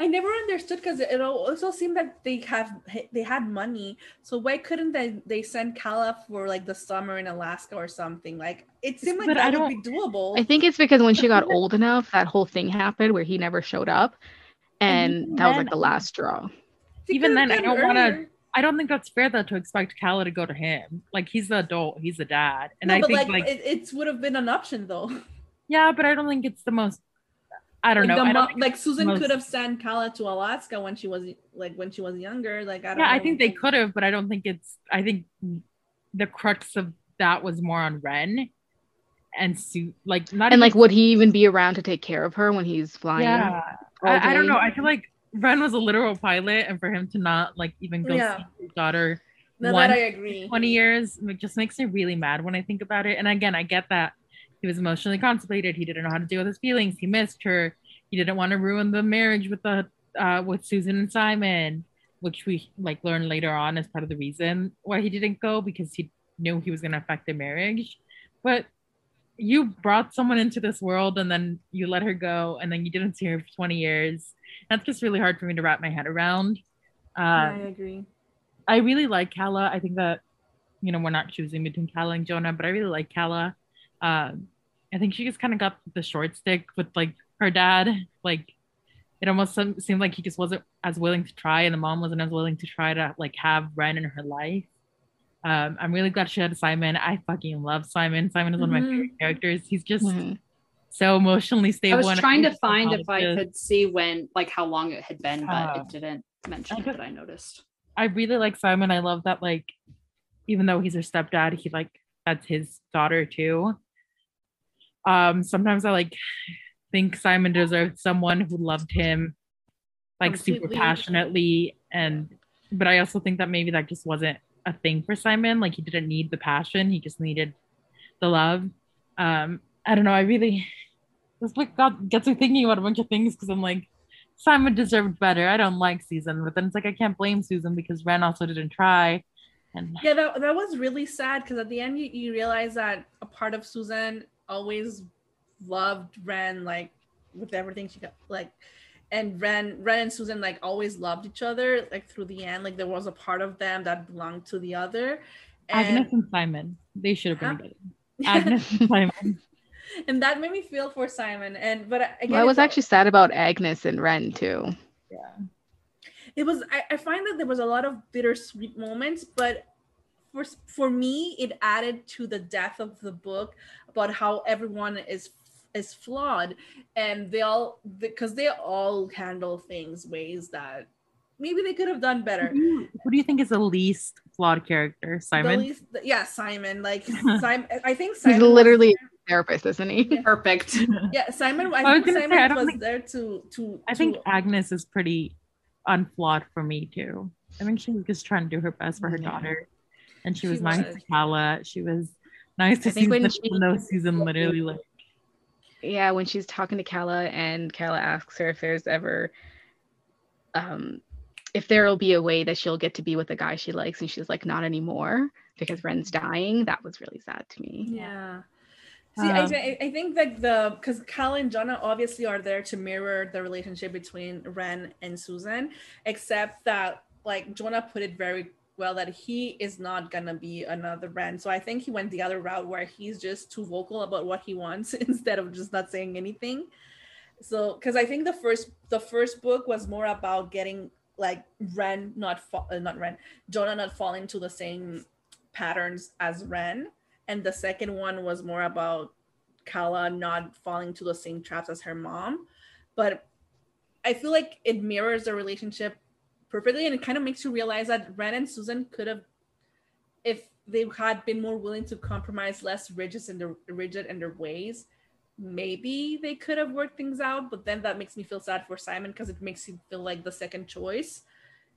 Speaker 2: I never understood because it also seemed that they have they had money. So why couldn't they they send Calla for like the summer in Alaska or something? Like it seemed like
Speaker 4: But I
Speaker 2: that would be
Speaker 4: don't-
Speaker 2: doable.
Speaker 5: I think it's because when she got old enough, that whole thing happened where he never showed up.
Speaker 4: And
Speaker 5: And
Speaker 4: even
Speaker 5: that was like the last straw.
Speaker 4: Even then, I don't wanna- I don't think that's fair though to expect Calla to go to him. Like he's the adult, he's the dad, and
Speaker 2: No,
Speaker 4: I
Speaker 2: but
Speaker 4: think
Speaker 2: like,
Speaker 4: like,
Speaker 2: it, it would have been an option though.
Speaker 4: yeah, but I don't think it's the most. I don't
Speaker 2: like,
Speaker 4: know.
Speaker 2: the
Speaker 4: I don't
Speaker 2: mo- like Susan
Speaker 4: most-
Speaker 2: could have sent Calla to Alaska when she was like when she was younger. Like I don't.
Speaker 4: Yeah, I think they could have, but I don't think it's. I think the crux of that was more on Wren and Sue. Like not
Speaker 5: And
Speaker 4: even
Speaker 5: like, would he even be around to take care of her when he's flying?
Speaker 4: Yeah, I, I don't know. I feel like Wren was a literal pilot, and for him to not like even go
Speaker 2: Yeah.
Speaker 4: see his daughter
Speaker 2: No,
Speaker 4: one
Speaker 2: that I agree.
Speaker 4: 20 years it just makes me really mad when I think about it. And again, I get that he was emotionally constipated. He didn't know how to deal with his feelings. He missed her. He didn't want to ruin the marriage with the uh, with Susan and Simon, which we like learn later on as part of the reason why he didn't go because he knew he was going to affect their marriage. But you brought someone into this world and then you let her go and then you didn't see her for 20 years. That's just really hard for me to wrap my head around. Uh,
Speaker 2: I agree.
Speaker 4: I really like Calla. I think that, you know, we're not choosing between Calla and Jonah, but I really like Calla. Um, I think she just kind of got the short stick with like her dad. Like, it almost seemed like he just wasn't as willing to try, and the mom wasn't as willing to try to like have Wren in her life. Um, I'm really glad she had Simon. I fucking love Simon. Simon is one of my favorite characters. He's just
Speaker 5: Mhm.
Speaker 4: so emotionally stable.
Speaker 3: I
Speaker 4: stable.
Speaker 3: was trying to find if I could see when, like, how long it had been, but
Speaker 4: Uh,
Speaker 3: it didn't mention
Speaker 4: I
Speaker 3: it. But I noticed.
Speaker 4: I really like Simon. I love that like even though he's her stepdad, he like that's his daughter too. Um sometimes I like think Simon deserved someone who loved him like super passionately and but I also think that maybe that just wasn't a thing for Simon. Like he didn't need the passion, he just needed the love. Um I don't know, I really this book got gets me thinking about a bunch of things because I'm like Simon deserved better. I don't like Susan, but then it's like I can't blame Susan because Wren also didn't try. And
Speaker 2: Yeah, that, that was really sad because at the end you, you realize that a part of Susan always loved Wren like with everything she got like and Wren Wren and Susan like always loved each other like through the end like there was a part of them that belonged to the other and,
Speaker 4: Agnes and Simon, they should have been
Speaker 2: Huh?
Speaker 4: together. Agnes and Simon.
Speaker 2: and that made me feel for Simon. And but again,
Speaker 5: Well, I was actually sad about Agnes and Wren too.
Speaker 4: Yeah.
Speaker 2: it was I, I find that there was a lot of bittersweet moments but for for me it added to the depth of the book about how everyone is is flawed and they all because they all handle things ways that maybe they could have done better
Speaker 4: Who do you- who do you think is the least flawed character?
Speaker 2: The
Speaker 4: Simon.
Speaker 2: least- yeah simon like simon i think
Speaker 5: He's
Speaker 2: simon was
Speaker 5: literally a therapist, isn't he?
Speaker 3: Perfect.
Speaker 2: yeah simon i,
Speaker 4: I was
Speaker 2: think
Speaker 4: gonna say,
Speaker 2: simon
Speaker 4: I don't
Speaker 2: was
Speaker 4: think-
Speaker 2: there to to
Speaker 4: I think
Speaker 2: to-
Speaker 4: Agnes is pretty unflawed for me too. I think she was just trying to do her best for her
Speaker 5: Yeah.
Speaker 4: daughter, and she was
Speaker 2: She
Speaker 4: nice to Calla. She was nice to
Speaker 5: I think
Speaker 4: Susan,
Speaker 5: when she-
Speaker 4: even though Susan literally like
Speaker 5: Yeah, when she's talking to Calla and Calla asks her if there's ever um if there'll be a way that she'll get to be with the guy she likes and she's like not anymore because Wren's dying, that was really sad to me.
Speaker 2: Yeah. See, I,
Speaker 4: Um,
Speaker 2: thi- I think that the because Cal and Jonah obviously are there to mirror the relationship between Wren and Susan, except that like Jonah put it very well that he is not gonna be another Wren. So I think he went the other route where he's just too vocal about what he wants instead of just not saying anything. So because I think the first the first book was more about getting like Wren not fa- uh, not Wren Jonah not falling into the same patterns as Wren and the second one was more about Calla not falling to the same traps as her mom. But I feel like it mirrors the relationship perfectly, and it kind of makes you realize that Wren and Susan could have, if they had been more willing to compromise, less rigid in their rigid in their ways, maybe they could have worked things out. But then that makes me feel sad for Simon because it makes him feel like the second choice.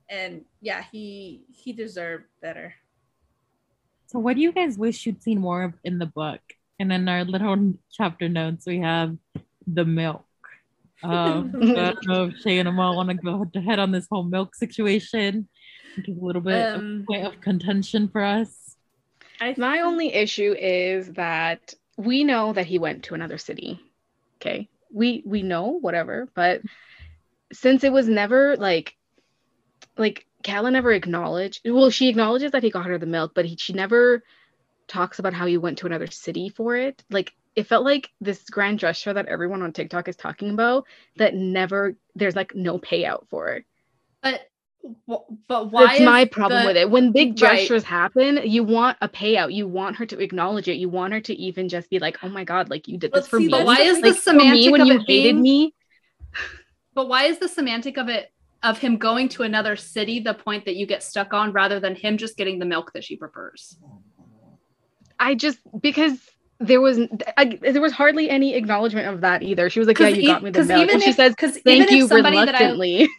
Speaker 2: And yeah, he he deserved better.
Speaker 4: So, what do you guys wish you'd seen more of in the book? And in our little chapter notes, we have the milk. Um, I don't know if Shay and Amal want to go ahead on this whole milk situation, which a little bit of
Speaker 2: Um,
Speaker 4: a point of contention for us.
Speaker 2: I
Speaker 5: My only issue is that we know that he went to another city. Okay. We we know whatever, but since it was never like like Calla never acknowledged well, she acknowledges that he got her the milk, but he, she never talks about how he went to another city for it. Like it felt like this grand gesture that everyone on TikTok is talking about that never there's like no payout for it.
Speaker 3: But but why
Speaker 5: That's my problem
Speaker 3: the-
Speaker 5: with it. When big
Speaker 3: Right.
Speaker 5: gestures happen, you want a payout. You want her to acknowledge it. You want her to even just be like, "Oh my god, like you did this for
Speaker 2: see,
Speaker 5: me."
Speaker 2: but
Speaker 3: why is the
Speaker 5: like, me
Speaker 3: semantic
Speaker 5: when
Speaker 3: of
Speaker 5: you
Speaker 3: it
Speaker 5: hated
Speaker 3: being-
Speaker 5: me?
Speaker 3: But why is the semantic of it of him going to another city the point that you get stuck on rather than him just getting the milk that she prefers?
Speaker 5: I just because there was I, there was hardly any acknowledgement of that either. She was like, "Yeah, you got me the milk," and she says,
Speaker 3: because
Speaker 5: "Thank you reluctantly."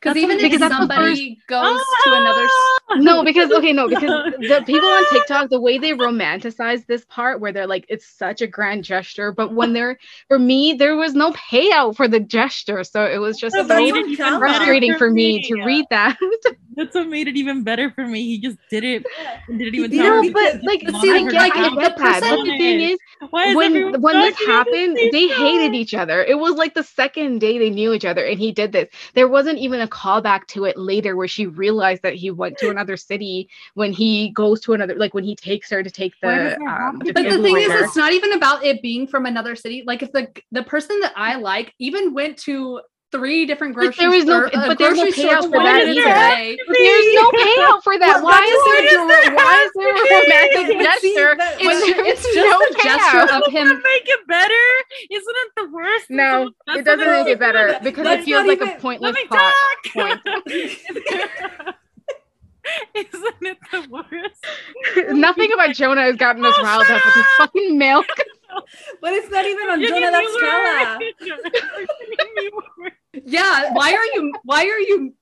Speaker 3: because even if
Speaker 5: because that's the
Speaker 3: somebody goes to another s-
Speaker 5: no, because okay, no, because the people on TikTok, the way they romanticize this part where they're like, it's such a grand gesture, but when they're for me, there was no payout for the gesture, so it was just so
Speaker 2: but
Speaker 4: made
Speaker 2: you
Speaker 4: it
Speaker 2: don't
Speaker 4: even
Speaker 2: count
Speaker 4: better
Speaker 2: that.
Speaker 5: frustrating for me to read that.
Speaker 4: That's what made it even better for me. He just did it didn't even
Speaker 2: You
Speaker 4: tell
Speaker 5: no,
Speaker 4: because
Speaker 5: but like,
Speaker 3: see,
Speaker 5: I
Speaker 4: her
Speaker 5: get,
Speaker 4: to
Speaker 3: like,
Speaker 5: I
Speaker 4: count
Speaker 5: get
Speaker 3: the
Speaker 5: that. But the thing is,
Speaker 4: Why is
Speaker 5: when when this
Speaker 4: talking the
Speaker 5: happened,
Speaker 4: same
Speaker 5: they
Speaker 4: time?
Speaker 5: hated each other. It was like the second day they knew each other, and he did this. There wasn't even a callback to it later where she realized that he went to another city when he goes to another, like when he takes her to take the. Um,
Speaker 3: But the thing is, it's not even about it being from another city. Like if the the person that I like even went to three different
Speaker 5: But
Speaker 3: grocery
Speaker 5: there is no-
Speaker 3: store-
Speaker 5: but there's no payout
Speaker 3: stores
Speaker 5: for that either.
Speaker 3: today.
Speaker 5: There's no payout for that.
Speaker 2: Well,
Speaker 5: why,
Speaker 2: that
Speaker 5: is
Speaker 2: is
Speaker 5: there, a why is there a romantic gesture?
Speaker 2: that-
Speaker 5: when
Speaker 3: It's,
Speaker 5: there
Speaker 3: it's just
Speaker 5: no
Speaker 3: a gesture
Speaker 5: payout?
Speaker 3: of him.
Speaker 4: Doesn't make it better? Isn't it the worst?
Speaker 5: No, it doesn't make it better because
Speaker 2: that's
Speaker 5: it feels
Speaker 2: not
Speaker 5: like a pointless plot point.
Speaker 4: Isn't it the worst?
Speaker 5: Nothing about Jonah has gotten us riled up with his fucking milk.
Speaker 2: But it's not even on
Speaker 4: You're
Speaker 2: Jonah,
Speaker 4: getting
Speaker 2: that's Calla.
Speaker 4: me worse. You're getting me worse.
Speaker 3: Yeah, why are you why are you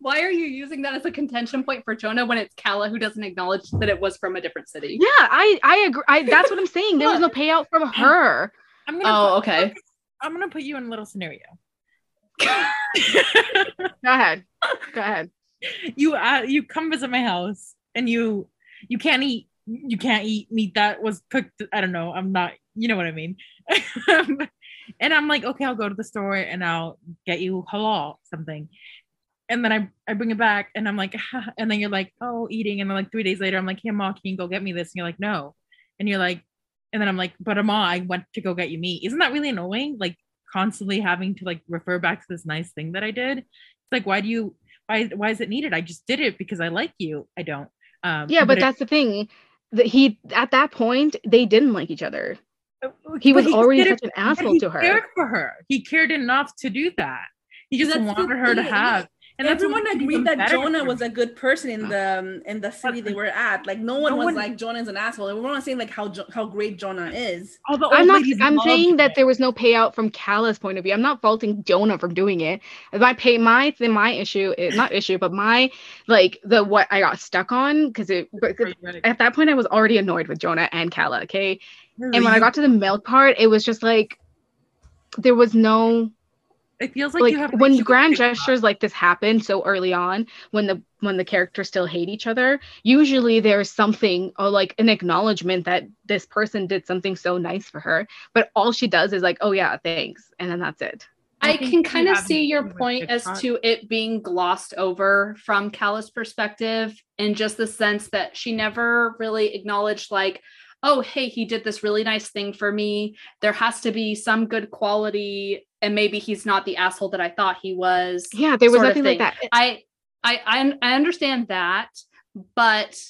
Speaker 3: why are you using that as a contention point for Jonah when it's Calla who doesn't acknowledge that it was from a different city?
Speaker 5: Yeah, I I agree. I, that's what I'm saying. There was no payout from her.
Speaker 4: I'm gonna
Speaker 3: Oh,
Speaker 4: put-
Speaker 3: okay.
Speaker 4: I'm gonna put you in a little scenario.
Speaker 5: Go ahead. Go ahead.
Speaker 4: You uh, you come visit my house and you you can't eat you can't eat meat that was cooked i don't know i'm not you know what i mean and i'm like okay i'll go to the store and i'll get you halal something and then i i bring it back and i'm like and then you're like oh eating and then like three days later i'm like hey mom can you go get me this and you're like no and you're like and then I'm like, but Amma, I went to go get you meat. Isn't that really annoying? Like constantly having to like refer back to this nice thing that I did. It's like, why do you why why is it needed? I just did it because I like you. I don't. Um
Speaker 5: Yeah, but
Speaker 4: it-
Speaker 5: that's the thing. That he at that point they didn't like each other. He
Speaker 4: but
Speaker 5: was already
Speaker 4: did it-
Speaker 5: such an asshole
Speaker 4: he
Speaker 5: to her.
Speaker 4: Cared for her. He cared enough to do that. He just wanted her to have. And
Speaker 6: Everyone agreed that
Speaker 4: better
Speaker 6: Jonah was a good person in the um, in the city they were at. Like no one
Speaker 4: No
Speaker 6: was
Speaker 4: one-
Speaker 6: like Jonah's an asshole. Everyone was saying like how Jo- how great Jonah is.
Speaker 4: All the
Speaker 5: I'm not. I'm
Speaker 4: loved
Speaker 5: saying that there was no payout from Calla's point of view. I'm not faulting Jonah for doing it. My pay, my th- my issue is not issue, but my like the what I got stuck on because it. but-
Speaker 4: Right, right.
Speaker 5: At that point, I was already annoyed with Jonah and Calla. Okay, and when I got to the milk part, it was just like there was no
Speaker 4: it feels like,
Speaker 5: like,
Speaker 4: you have
Speaker 5: when grand
Speaker 4: TikTok.
Speaker 5: gestures like this happen so early on when the when the characters still hate each other usually there's something or like an acknowledgement that this person did something so nice for her but all she does is like oh yeah thanks and then that's it
Speaker 3: I,
Speaker 4: I
Speaker 3: can kind of see your point as
Speaker 4: TikTok.
Speaker 3: to it being glossed over from Calla's perspective in just the sense that she never really acknowledged like oh hey he did this really nice thing for me. There has to be some good quality and maybe he's not the asshole that i thought he was
Speaker 5: yeah there was
Speaker 3: sort
Speaker 5: nothing like that.
Speaker 3: I, I i i understand that but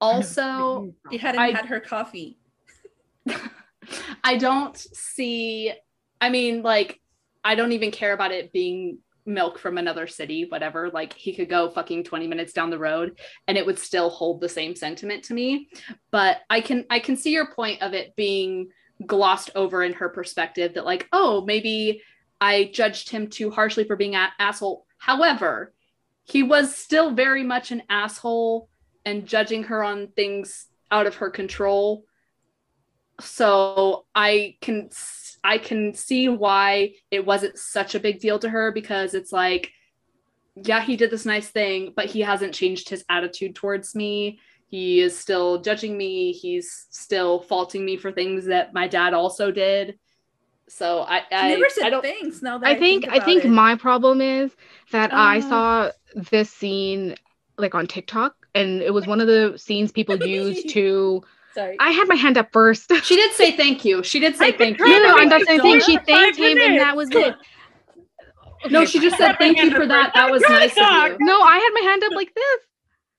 Speaker 3: also
Speaker 6: She hadn't
Speaker 3: I-
Speaker 6: had her coffee.
Speaker 3: I don't see I mean like I don't even care about it being milk from another city whatever like he could go fucking 20 minutes down the road and it would still hold the same sentiment to me. But I can I can see your point of it being glossed over in her perspective that like oh maybe I judged him too harshly for being an asshole. However he was still very much an asshole and judging her on things out of her control so i can i can see why it wasn't such a big deal to her because it's like yeah he did this nice thing but he hasn't changed his attitude towards me he is still judging me he's still faulting me for things that my dad also did so i i,
Speaker 6: never
Speaker 3: I
Speaker 6: said
Speaker 3: don't
Speaker 6: thanks. Now that
Speaker 5: i think i
Speaker 6: about
Speaker 5: think my problem is that i
Speaker 3: Uh.
Speaker 5: saw this scene like on tiktok and it was one of the scenes people used to
Speaker 6: sorry.
Speaker 5: i had my hand up first
Speaker 3: she did say thank you she did say thank
Speaker 5: No,
Speaker 3: you
Speaker 5: no,
Speaker 6: Right,
Speaker 5: I'm not saying
Speaker 6: don't-
Speaker 5: thank. She thanked him, and that was
Speaker 4: minutes.
Speaker 5: it.
Speaker 3: no she just said thank you for that that was nice of you
Speaker 5: No, I had my hand up like this.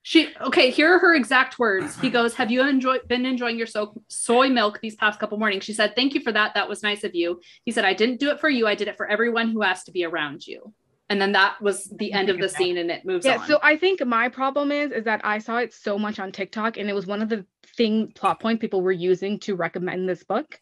Speaker 3: She okay. Here are her exact words. He goes, "Have you enjoyed been enjoying your so- soy milk these past couple mornings?" She said, "Thank you for that. That was nice of you." He said, "I didn't do it for you. I did it for everyone who has to be around you." And then that was the end of the scene, and it moves
Speaker 5: Yeah,
Speaker 3: on.
Speaker 5: so I think my problem is is that I saw it so much on TikTok, and it was one of the thing plot point people were using to recommend this book.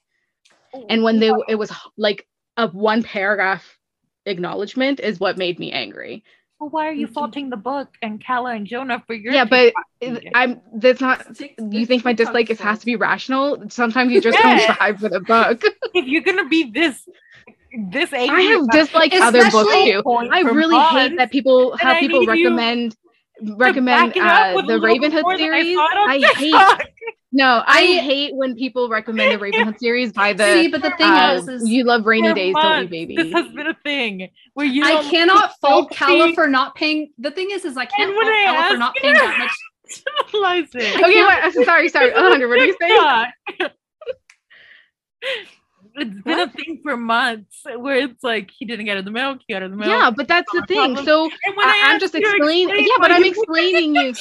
Speaker 5: Oh, and when they it was like a one paragraph acknowledgement is what made me angry.
Speaker 4: Well, why are you faulting the book and Calla and Jonah for your
Speaker 5: yeah, but
Speaker 4: TikTok
Speaker 5: it-
Speaker 4: opinion?
Speaker 5: I'm that's not.
Speaker 6: Tik-
Speaker 5: You think my
Speaker 6: TikTok's
Speaker 5: dislike is has to be rational? Sometimes you just
Speaker 4: Yeah.
Speaker 5: don't vibe with a book.
Speaker 4: if you're gonna be this this age.
Speaker 5: I have disliked other books too. I
Speaker 4: for
Speaker 5: really hate that people
Speaker 4: and
Speaker 5: how
Speaker 4: I
Speaker 5: people recommend recommend
Speaker 4: back it up
Speaker 5: uh, the
Speaker 4: little Ravenhood
Speaker 5: series.
Speaker 4: I,
Speaker 5: I hate
Speaker 4: TikTok.
Speaker 5: no, I,
Speaker 3: I-
Speaker 5: hate when people recommend the Ravenhood series by the
Speaker 3: See, but the thing
Speaker 5: uh,
Speaker 3: is, is
Speaker 5: you love rainy
Speaker 4: For
Speaker 5: days, don't you, baby?
Speaker 4: This has been a thing where you
Speaker 3: I cannot fault
Speaker 4: Sophie-
Speaker 3: Calla for not paying. The thing is, is I can't fault
Speaker 4: I
Speaker 3: Calla for not
Speaker 4: you-
Speaker 3: paying that much.
Speaker 4: utilize it.
Speaker 5: okay, wait, I'm sorry, sorry. Oh, Hunter, what are you saying?
Speaker 4: TikTok. It's been a thing for months where it's like he didn't get in the milk, he got in the milk.
Speaker 5: Yeah, but that's the thing.
Speaker 4: problem.
Speaker 5: So
Speaker 4: I,
Speaker 5: I, I'm just explaining.
Speaker 4: explain
Speaker 5: Yeah, but I'm explaining you.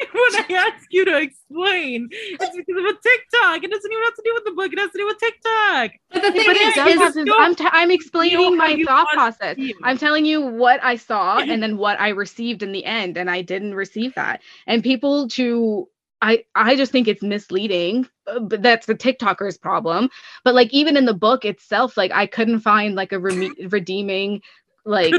Speaker 4: when I ask you to explain, it's because of a TikTok. It doesn't even have to do with the book. It has to do with TikTok.
Speaker 3: But the thing
Speaker 5: But it
Speaker 3: is,
Speaker 5: does
Speaker 3: is
Speaker 5: have I'm, t- I'm explaining my thought process. I'm telling you what I saw and then what I received in the end, and I didn't receive that. And people to I I just think it's misleading, uh, but that's the TikToker's problem. But like even in the book itself, like I couldn't find like a reme- redeeming like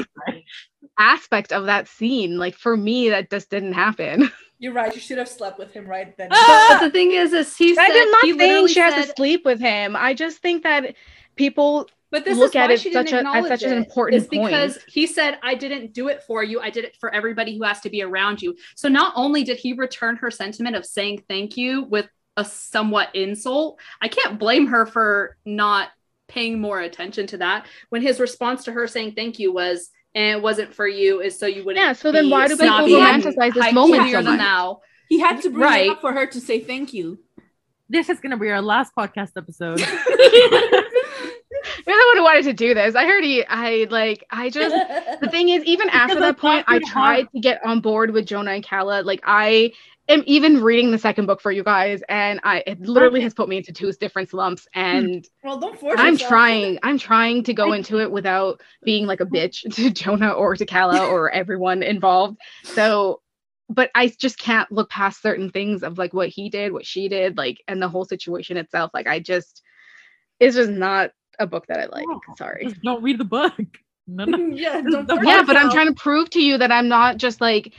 Speaker 5: aspect of that scene. Like for me, that just didn't happen.
Speaker 6: You're right. You should have slept with him right then.
Speaker 3: but the thing is, is he said
Speaker 5: I'm not
Speaker 3: he
Speaker 5: saying
Speaker 3: literally
Speaker 5: she has
Speaker 3: said,
Speaker 5: to sleep with him. I just think that people
Speaker 3: But this
Speaker 5: look
Speaker 3: is
Speaker 5: at
Speaker 3: why
Speaker 5: it
Speaker 3: she
Speaker 5: such
Speaker 3: didn't
Speaker 5: a- as
Speaker 3: acknowledge
Speaker 5: such an
Speaker 3: it,
Speaker 5: important
Speaker 3: is because he said, "I didn't do it for you. I did it for everybody who has to be around you." So not only did he return her sentiment of saying thank you with a somewhat insult, I can't blame her for not paying more attention to that. When his response to her saying thank you was, "And it wasn't for you," is so you wouldn't.
Speaker 5: Yeah, so then why do people romanticize this moment
Speaker 3: holier
Speaker 5: so
Speaker 3: than
Speaker 5: much?
Speaker 3: thou.
Speaker 6: he had to bring
Speaker 3: Right.
Speaker 6: it up for her to say thank you.
Speaker 4: This is gonna be our last podcast episode.
Speaker 5: You're the one who wanted to do this. I heard he. I like. I just. The thing is, even after that point, I tried to get on board with Jonah and Calla. Like I am even reading the second book for you guys, and I it literally has put me into two different slumps. And
Speaker 2: well, don't force
Speaker 5: I'm
Speaker 2: yourself.
Speaker 5: trying. I'm trying to go into it without being like a bitch to Jonah or to Calla or everyone involved. So, but I just can't look past certain things of like what he did, what she did, like, and the whole situation itself. Like, I just, it's just not a book that I like.
Speaker 4: No,
Speaker 5: Sorry.
Speaker 4: Don't read the book. No, no.
Speaker 2: yeah, don't
Speaker 5: Yeah, but I'm trying to prove to you that I'm not just like,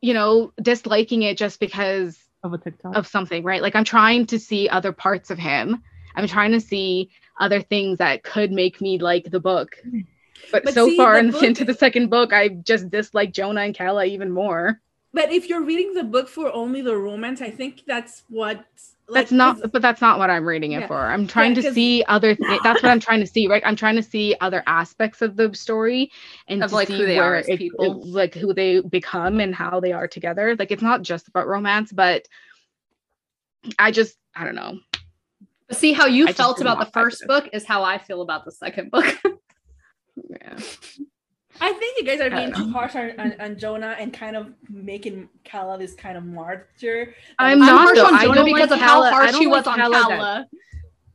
Speaker 5: you know, disliking it just because
Speaker 4: Of a TikTok.
Speaker 5: of something, right? Like I'm trying to see other parts of him. I'm trying to see other things that could make me like the book. But,
Speaker 2: But
Speaker 5: so
Speaker 2: see,
Speaker 5: far
Speaker 2: the
Speaker 5: in,
Speaker 2: book-
Speaker 5: into the second book, I just dislike Jonah and Calla even more.
Speaker 2: But if you're reading the book for only the romance, I think that's what. Like,
Speaker 5: that's not, but that's not what I'm reading it
Speaker 2: Yeah.
Speaker 5: for. I'm trying to see other. Th- that's what I'm trying to see, right? I'm trying to see other aspects of the story and
Speaker 3: Of,
Speaker 5: to
Speaker 3: like,
Speaker 5: see
Speaker 3: who they are as
Speaker 5: it-
Speaker 3: people.
Speaker 5: it- like who they become and how they are together. Like it's not just about romance, but I just, I don't know.
Speaker 3: See how you
Speaker 5: I
Speaker 3: felt about the first book is how I feel about the second book.
Speaker 5: Yeah.
Speaker 2: I think you guys are being
Speaker 5: uh,
Speaker 2: too harsh on, on, on Jonah and kind of making Calla this kind of martyr.
Speaker 5: I'm
Speaker 3: I'm
Speaker 5: not
Speaker 3: harsh
Speaker 5: though.
Speaker 3: on
Speaker 5: I
Speaker 3: Jonah
Speaker 5: don't
Speaker 3: because
Speaker 5: like
Speaker 3: of how
Speaker 5: Calla- I
Speaker 3: harsh
Speaker 5: don't
Speaker 3: he
Speaker 5: like
Speaker 3: was on
Speaker 5: Calla
Speaker 3: Calla.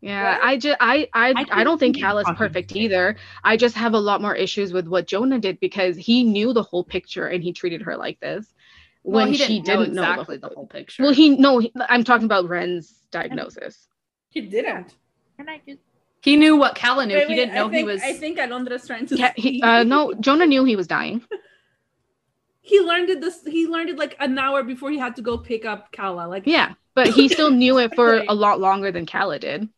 Speaker 5: Yeah,
Speaker 2: What?
Speaker 5: I just I I,
Speaker 4: I
Speaker 5: I, don't think
Speaker 4: think
Speaker 5: Cal is perfect either. I just have a lot more issues with what Jonah did because he knew the whole picture and he treated her like this
Speaker 3: Well,
Speaker 5: when
Speaker 3: he
Speaker 5: she
Speaker 3: didn't know
Speaker 5: didn't know, the
Speaker 3: exactly the
Speaker 5: whole-
Speaker 3: whole picture.
Speaker 5: Well, he no, he- I'm talking about Wren's diagnosis.
Speaker 2: He didn't.
Speaker 4: Can I just
Speaker 3: he knew what Calla knew.
Speaker 2: Wait,
Speaker 3: he didn't know
Speaker 2: think,
Speaker 3: he was.
Speaker 2: I think Alondra's trying to.
Speaker 5: Yeah, he, uh, no, Jonah knew he was dying.
Speaker 2: he learned it. This he learned it like an hour before he had to go pick up Calla. Like
Speaker 5: Yeah, but he still knew it for a lot longer than Calla did.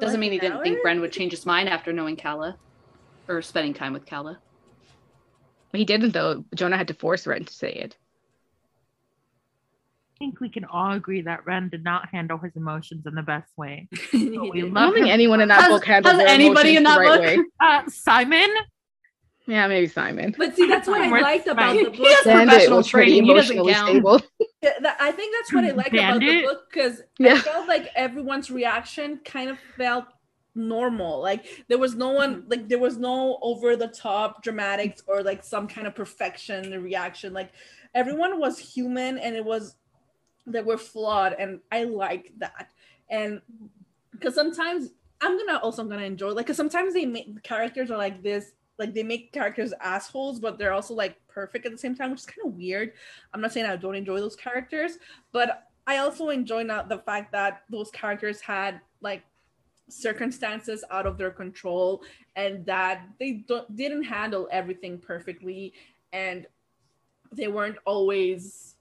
Speaker 3: Doesn't mean he didn't think
Speaker 2: hour?
Speaker 3: Wren would change his mind after knowing Calla or spending time with Calla.
Speaker 5: He didn't though. Jonah had to force Wren to say it.
Speaker 4: Think we can all agree that Wren did not handle his emotions in the best way.
Speaker 2: He
Speaker 4: we
Speaker 2: didn't.
Speaker 5: I don't think anyone in that
Speaker 3: Has-
Speaker 5: book handled
Speaker 3: has
Speaker 5: their
Speaker 3: anybody
Speaker 5: emotions
Speaker 3: in
Speaker 5: the
Speaker 3: that
Speaker 5: right
Speaker 3: book?
Speaker 5: way.
Speaker 4: Uh, Simon,
Speaker 5: Yeah, maybe Simon.
Speaker 2: But see, that's what I liked about the book.
Speaker 3: He has
Speaker 5: Bandit
Speaker 3: professional training. He doesn't
Speaker 5: emotionally
Speaker 3: count.
Speaker 5: stable.
Speaker 2: Yeah, that- I think that's what I like about the book because I felt like everyone's reaction kind of felt normal. Like there was no one,
Speaker 5: Mm-hmm.
Speaker 2: like there was no over the top dramatics or like some kind of perfection reaction. Like everyone was human and it was they were flawed, and I like that. And because sometimes I'm gonna also I'm gonna enjoy like because sometimes they make characters are like this. Like they make characters assholes, but they're also like perfect at the same time, which is kind of weird. I'm not saying I don't enjoy those characters, but I also enjoy now the fact that those characters had like circumstances out of their control and that they don't, didn't handle everything perfectly and they weren't always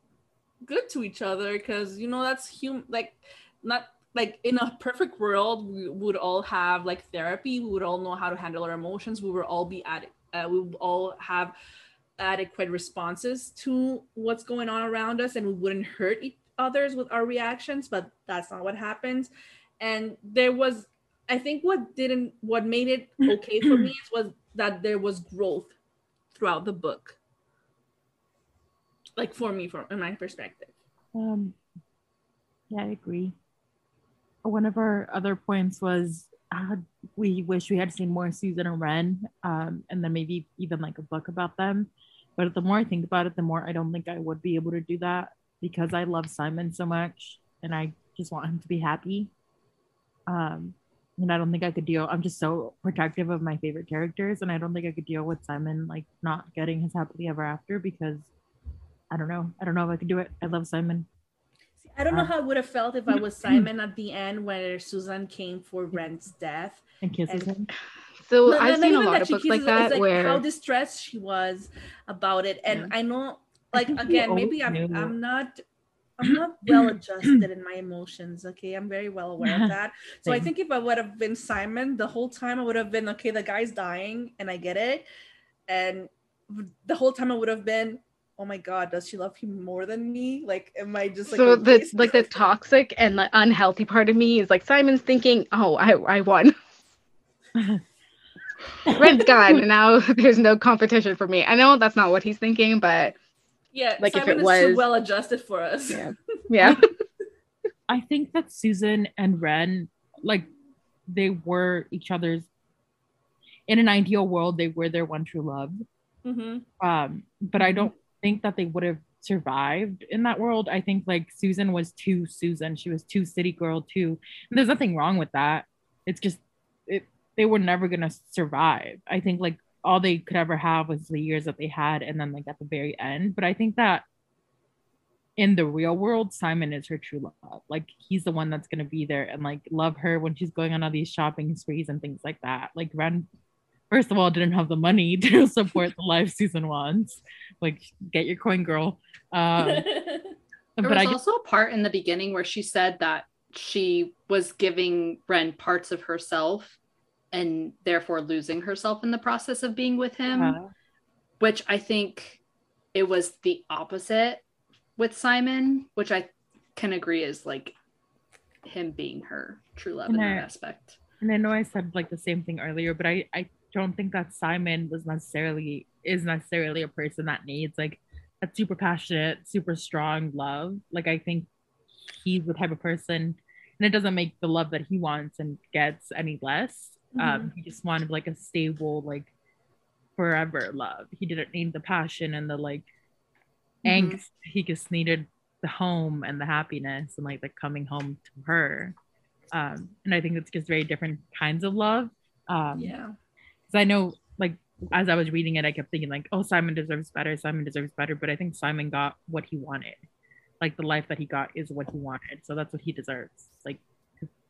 Speaker 2: good to each other because you know that's human like not like in a perfect world we would all have like therapy we would all know how to handle our emotions we would all be at uh, we would all have adequate responses to what's going on around us and we wouldn't hurt each others with our reactions but that's not what happens. And there was i think what didn't what made it okay for me was that there was growth throughout the book like for me from in my perspective
Speaker 4: Um, yeah, I agree. One of our other points was uh, we wish we had seen more Susan and Wren, um, and then maybe even like a book about them. But the more I think about it, the more I don't think I would be able to do that because I love Simon so much, and I just want him to be happy. Um, and I don't think I could deal. I'm just so protective of my favorite characters, and I don't think I could deal with Simon like not getting his happily ever after because I don't know. I don't know if I could do it. I love Simon.
Speaker 2: See, I don't know
Speaker 4: Uh,
Speaker 2: how I would have felt if I was Simon at the end where Susan came for Wren's death.
Speaker 4: and kisses
Speaker 2: And-
Speaker 4: him.
Speaker 5: So
Speaker 2: No, no,
Speaker 5: I've
Speaker 2: not
Speaker 5: seen a lot of
Speaker 2: she
Speaker 5: books like
Speaker 2: kisses him, it's
Speaker 5: that where
Speaker 2: how distressed she was about it, and I know, like
Speaker 4: think we
Speaker 2: again, maybe I'm
Speaker 4: knew.
Speaker 2: I'm not. I'm not well adjusted in my emotions. Okay, I'm very well aware of that. So I think if I would have been Simon the whole time, I would have been okay. The guy's dying, and I get it. And the whole time, I would have been, oh my god, does she love him more than me? Like, am I just like
Speaker 5: so
Speaker 2: a
Speaker 5: the like the toxic and the unhealthy part of me is like Simon's thinking, oh, I I won. Wren's gone, and now there's no competition for me. I know that's not what he's thinking, but
Speaker 2: yeah,
Speaker 5: like, if
Speaker 2: Simon
Speaker 5: it
Speaker 2: is too
Speaker 5: was-
Speaker 2: well adjusted for us.
Speaker 5: yeah, yeah.
Speaker 4: I think that Susan and Wren, like, they were each other's. In an ideal world, they were their one true love.
Speaker 6: Mm-hmm.
Speaker 4: Um, but I don't think that they would have survived in that world. I think like Susan was too Susan. She was too city girl too. And there's nothing wrong with that. It's just it they were never gonna survive. I think like all they could ever have was the years that they had and then like at the very end. But I think that in the real world, Simon is her true love. Like he's the one that's gonna be there and like love her when she's going on all these shopping sprees and things like that. Like Wren first of all didn't have the money to support the live season ones. Like get your coin girl. Um
Speaker 3: There
Speaker 4: but
Speaker 3: was
Speaker 4: I guess
Speaker 3: also a part in the beginning where she said that she was giving Wren parts of herself and therefore losing herself in the process of being with him,
Speaker 4: uh,
Speaker 3: which I think it was the opposite with Simon, which I can agree is like him being her true love in
Speaker 4: And
Speaker 3: that
Speaker 4: I-
Speaker 3: aspect.
Speaker 4: and I know I said like the same thing earlier, but I I don't think that Simon was necessarily is necessarily a person that needs like a super passionate, super strong love. Like I think he's the type of person, and it doesn't make the love that he wants and gets any less. Um, he just wanted like a stable, like forever love. He didn't need the passion and the like
Speaker 3: Mhm.
Speaker 4: angst. He just needed the home and the happiness and like the coming home to her. Um, and I think it's just very different kinds of love. Um,
Speaker 6: yeah.
Speaker 4: Because I know, like, as I was reading it, I kept thinking, like, oh, Simon deserves better. Simon deserves better. But I think Simon got what he wanted. Like, the life that he got is what he wanted. So that's what he deserves. Like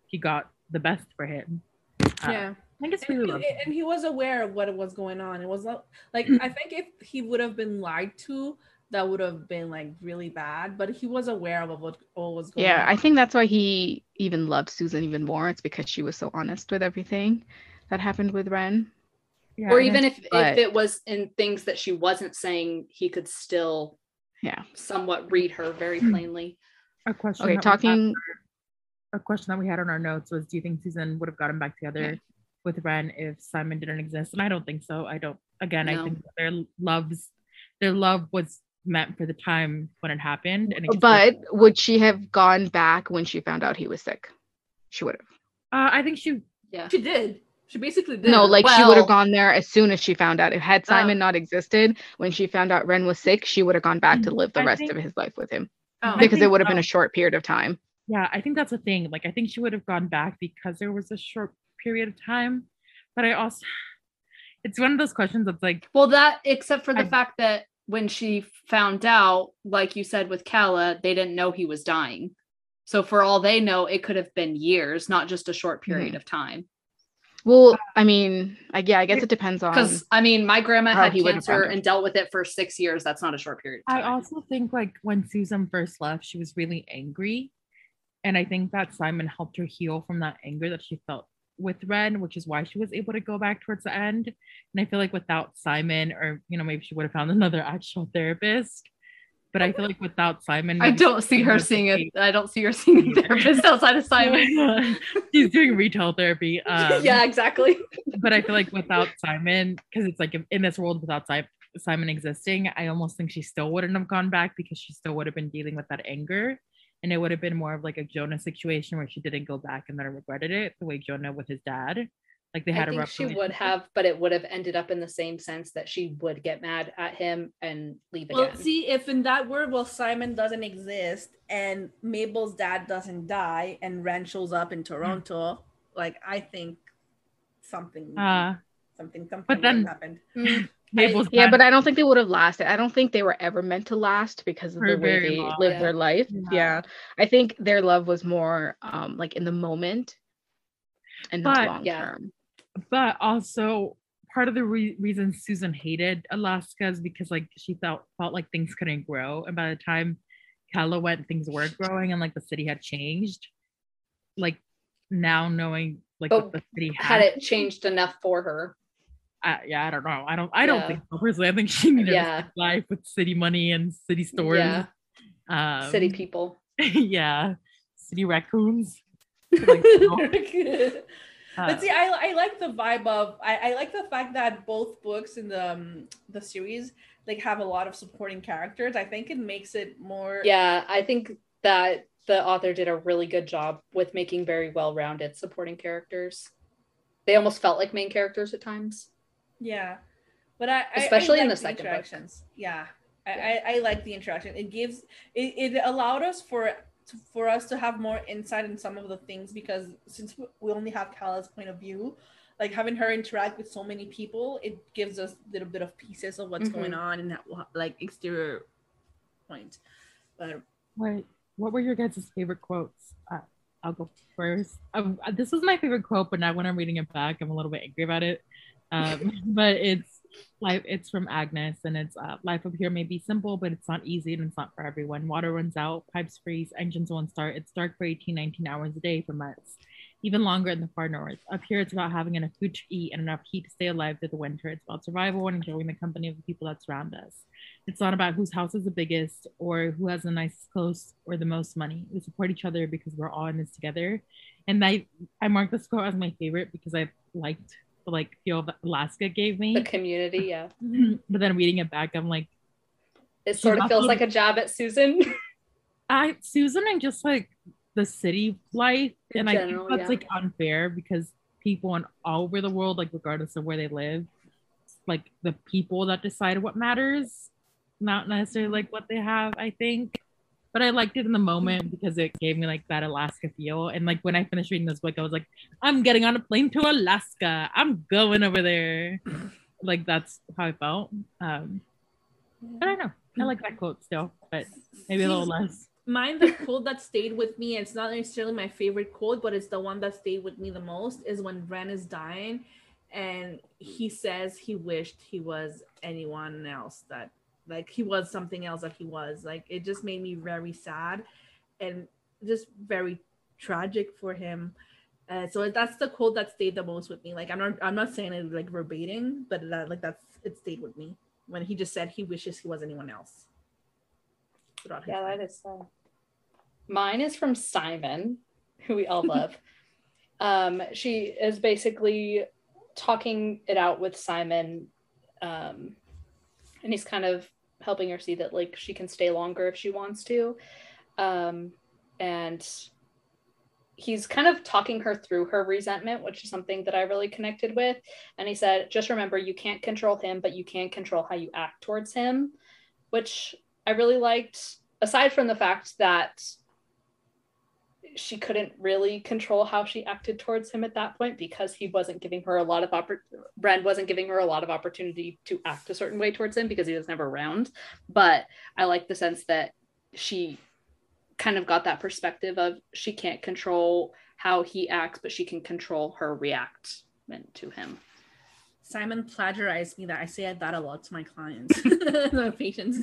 Speaker 4: he got the best for him. Uh,
Speaker 6: yeah.
Speaker 4: I guess
Speaker 6: and,
Speaker 4: really
Speaker 6: he-
Speaker 4: love
Speaker 6: and he was aware of what was going on. It was not like I think if he would have been lied to, that would have been like really bad. But he was aware of what all was going
Speaker 5: Yeah,
Speaker 6: on.
Speaker 5: I think that's why he even loved Susan even more. It's because she was so honest with everything that happened with Wren.
Speaker 4: Yeah,
Speaker 3: or even if,
Speaker 5: but-
Speaker 3: if it was in things that she wasn't saying, he could still
Speaker 5: Yeah.
Speaker 3: somewhat read her very plainly.
Speaker 4: a question.
Speaker 5: Okay,
Speaker 4: we had-
Speaker 5: talking.
Speaker 4: a question that we had on our notes was do you think Susan would have gotten back together with Wren if Simon didn't exist? And I don't think so. I don't again, I think their loves their love was meant for the time when it happened. And it
Speaker 5: But would she have gone back when she found out he was sick? She would have.
Speaker 4: uh, I think she
Speaker 3: Yeah.
Speaker 6: she did. She basically did.
Speaker 5: No, like she would have gone there as soon as she found out. If had
Speaker 3: Oh.
Speaker 5: Simon not existed, when she found out Wren was sick, she would have gone back to live the
Speaker 4: I
Speaker 5: rest
Speaker 4: think-
Speaker 5: of his life with him
Speaker 6: Oh.
Speaker 5: Because it would have been a short period of time.
Speaker 4: yeah, I think that's a thing. Like I think she would have gone back because there was a short period of time. But I also it's one of those questions that's like
Speaker 3: Well, that except for the
Speaker 4: I-
Speaker 3: fact that when she found out, like you said with Calla, they didn't know he was dying. So for all they know, it could have been years, not just a short period
Speaker 5: Mm-hmm.
Speaker 3: of time.
Speaker 5: Well, uh, I mean, I, yeah, I guess it depends on.
Speaker 3: Because I mean, my grandma had
Speaker 5: he would
Speaker 3: cancer and dealt with it for six years. That's not a short period of
Speaker 4: I also think like when Susan first left, she was really angry. And I think that Simon helped her heal from that anger that she felt with Wren, which is why she was able to go back towards the end. And I feel like without Simon, or you know, maybe she would have found another actual therapist. But I feel like without Simon,
Speaker 3: I don't see her seeing it. I don't see her seeing a therapist outside of Simon.
Speaker 4: She's doing retail therapy. Um,
Speaker 3: yeah, exactly.
Speaker 4: but I feel like without Simon, because it's like in this world without Si- Simon existing, I almost think she still wouldn't have gone back because she still would have been dealing with that anger. And it would have been more of like a Jonah situation where she didn't go back and then regretted it, the way Jonah with his dad. Like they
Speaker 3: I
Speaker 4: had a
Speaker 3: think
Speaker 4: rough
Speaker 3: she would have, but it would have ended up in the same sense that she would get mad at him and leave
Speaker 6: Well,
Speaker 3: again.
Speaker 6: see, if in that world, well, Simon doesn't exist and Mabel's dad doesn't die and Wren shows up in Toronto, like I think something,
Speaker 4: Uh,
Speaker 6: something, something
Speaker 4: but then-
Speaker 6: happened.
Speaker 3: Mm,
Speaker 4: Mabel's
Speaker 5: yeah, but I don't think they would have lasted. I don't think they were ever meant to last because of
Speaker 4: For
Speaker 5: the way they
Speaker 4: long.
Speaker 5: lived
Speaker 3: Yeah.
Speaker 5: their life.
Speaker 4: Yeah.
Speaker 5: Yeah. I think their love was more um like in the moment and
Speaker 4: But-
Speaker 5: not long
Speaker 3: Yeah.
Speaker 4: But also part of the re- reason Susan hated Alaska is because like she felt felt like things couldn't grow, and by the time Calla went, things were growing, and like the city had changed. Like now knowing like
Speaker 3: But
Speaker 4: the city
Speaker 3: had
Speaker 4: had,
Speaker 3: it changed enough for her.
Speaker 4: I, yeah, I don't know. I don't. I don't
Speaker 3: Yeah.
Speaker 4: think so personally. I think she needed
Speaker 3: Yeah.
Speaker 4: life with city money and city stores.
Speaker 3: Yeah,
Speaker 4: Um,
Speaker 3: city people.
Speaker 4: yeah, city raccoons. Like, no. Uh,
Speaker 6: but see, I, I like the vibe of I, I like the fact that both books in the um, the series like have a lot of supporting characters. I think it makes it more
Speaker 3: Yeah, I think that the author did a really good job with making very well-rounded supporting characters. They almost felt like main characters at times.
Speaker 2: Yeah, but I I-
Speaker 3: Especially
Speaker 2: I
Speaker 3: in
Speaker 2: like
Speaker 3: the second book.
Speaker 2: interactions. Yeah, I, I I like the interaction. It gives it, it allowed us for to, for us to have more insight in some of the things because since we- only have Calla's point of view, like having her interact with so many people, it gives us a little bit of pieces of what's
Speaker 3: Mhm.
Speaker 2: going on and that, like exterior point. But
Speaker 4: What What were your guys' favorite quotes? Uh, I'll go first. Um, uh, this was my favorite quote, but now when I'm reading it back, I'm a little bit angry about it. Um, but it's life. It's from Agnes, and it's uh, life up here may be simple, but it's not easy, and it's not for everyone. Water runs out, pipes freeze, engines won't start. It's dark for 18, 19 hours a day for months, even longer in the far north. Up here, it's about having enough food to eat and enough heat to stay alive through the winter. It's about survival and enjoying the company of the people that surround us. It's not about whose house is the biggest or who has the nicest clothes or the most money. We support each other because we're all in this together. And I I marked this quote as my favorite because I liked like feel that Alaska gave me.
Speaker 3: The community, yeah.
Speaker 4: but then reading it back, I'm like,
Speaker 3: It sort of feels like a jab at Susan.
Speaker 4: I Susan and just like the city life.
Speaker 3: In
Speaker 4: and
Speaker 3: general,
Speaker 4: I think that's
Speaker 3: yeah.
Speaker 4: like unfair because people in all over the world, like regardless of where they live, like the people that decide what matters, not necessarily like what they have, I think. But I liked it in the moment because it gave me like that Alaska feel. And like when I finished reading this book, I was like, I'm getting on a plane to Alaska. I'm going over there. like that's how I felt. Um but I don't know. I like that quote still, but maybe a little less.
Speaker 2: mine the quote that stayed with me it's not necessarily my favorite quote but it's the one that stayed with me the most is when wren is dying and he says he wished he was anyone else that like he was something else that he was. Like it just made me very sad and just very tragic for him. Uh, so that's the quote that stayed the most with me. Like i'm not i'm not saying it like verbatim but that like that's it stayed with me when he just said he wishes he was anyone else.
Speaker 3: Yeah, that is sad. Mine is from Simon, who we all love. um, she is basically talking it out with Simon, um, and he's kind of helping her see that like she can stay longer if she wants to, um, and he's kind of talking her through her resentment, which is something that I really connected with. And he said, just remember, you can't control him, but you can control how you act towards him, which I really liked, aside from the fact that she couldn't really control how she acted towards him at that point because he wasn't giving her a lot of oppor- Brand wasn't giving her a lot of opportunity to act a certain way towards him because he was never around. But I like the sense that she kind of got that perspective of she can't control how he acts, but she can control her reactment to him.
Speaker 2: Simon plagiarized me that I say that a lot to my clients, my patients.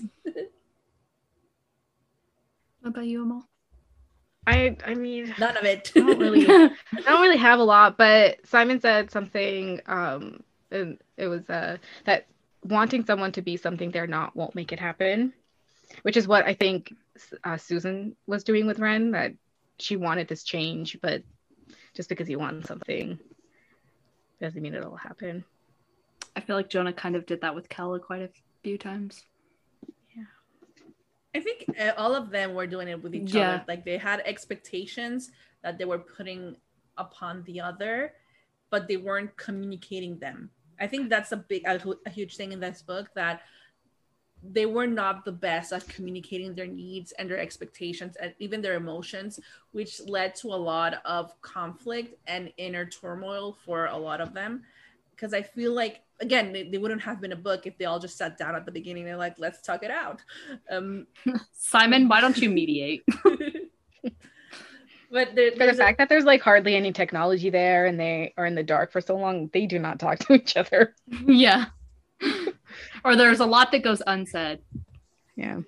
Speaker 3: What about you, Amal?
Speaker 5: I I mean
Speaker 2: None of it.
Speaker 5: I don't really I don't really have a lot, but Simon said something um and it was uh that wanting someone to be something they're not won't make it happen, which is what I think uh, Susan was doing with Wren that she wanted this change, but just because you want something doesn't mean it'll happen.
Speaker 3: I feel like Jonah kind of did that with Calla quite a few times.
Speaker 2: I think uh, all of them were doing it with each
Speaker 3: Yeah.
Speaker 2: other. Like they had expectations that they were putting upon the other, but they weren't communicating them. I think that's a big, a, a huge thing in this book that they were not the best at communicating their needs and their expectations and even their emotions, which led to a lot of conflict and inner turmoil for a lot of them. Because I feel like, again, they, they wouldn't have been a book if they all just sat down at the beginning and like, let's talk it out. Um,
Speaker 3: Simon, why don't you mediate?
Speaker 2: but there,
Speaker 5: For the
Speaker 2: there's a-
Speaker 5: fact that there's like hardly any technology there and they are in the dark for so long, they do not talk to each other.
Speaker 3: yeah. or there's a lot that goes unsaid.
Speaker 5: Yeah.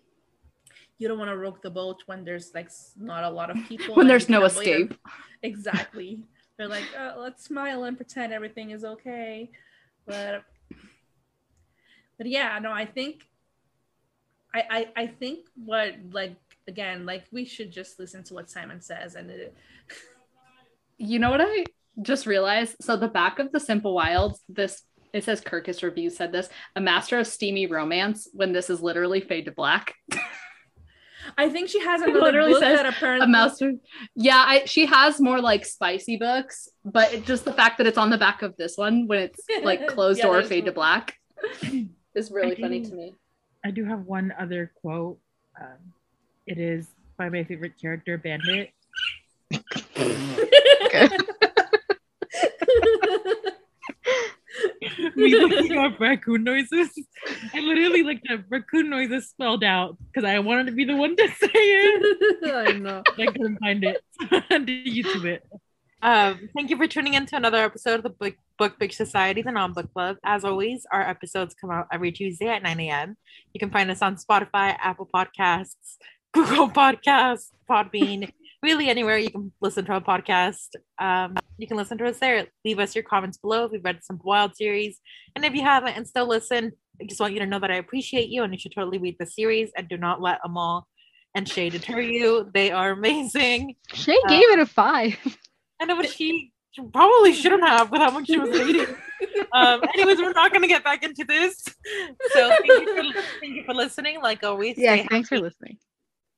Speaker 2: you don't want to rock the boat when there's like not a lot of people
Speaker 3: When there's no escape.
Speaker 2: them. exactly they're like oh, let's smile and pretend everything is okay but but yeah no i think I, I i think what like again like we should just listen to what simon says and it,
Speaker 3: You know what I just realized? So the back of the Simple Wilds, this it says Kirkus review said this, a master of steamy romance when this is literally fade to black.
Speaker 6: I think she has another
Speaker 3: literally
Speaker 6: book
Speaker 3: says
Speaker 6: that apparently
Speaker 3: A mouse. Yeah, I, she has more like spicy books, but it, just the fact that it's on the back of this one when it's like closed
Speaker 6: Yeah,
Speaker 3: door or
Speaker 6: there's
Speaker 3: fade to black is really
Speaker 4: I
Speaker 3: funny to me.
Speaker 4: I do have one other quote. Um, it is by my favorite character, Bandit. Me looking up raccoon noises. I literally looked up raccoon noises spelled out because I wanted to be the one to say it.
Speaker 2: I know.
Speaker 4: I couldn't find it. I had to YouTube it. Um, thank you for tuning in to another episode of the Book Book Big Society, the non-book club. As always, our episodes come out every Tuesday at 9 a.m. You can find us on Spotify, Apple Podcasts, Google Podcasts, Podbean, really anywhere you can listen to a podcast. Um, you can listen to us there. Leave us your comments below if you've read some wild series. And if you haven't and still listen, I just want you to know that I appreciate you and you should totally read the series and do not let Amal and Shay deter you. They are amazing.
Speaker 5: Shay gave it a five.
Speaker 4: I know, but she probably shouldn't have with how much she was reading. Um, anyways, we're not going to get back into this. So thank you, for, thank you for listening. Like always,
Speaker 5: Yeah, thanks for listening.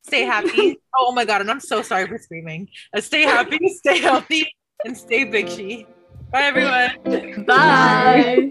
Speaker 4: Stay happy. oh my god, and I'm so sorry for screaming. Uh, stay happy, stay healthy, and stay big she. Bye everyone.
Speaker 3: Bye.
Speaker 5: Bye.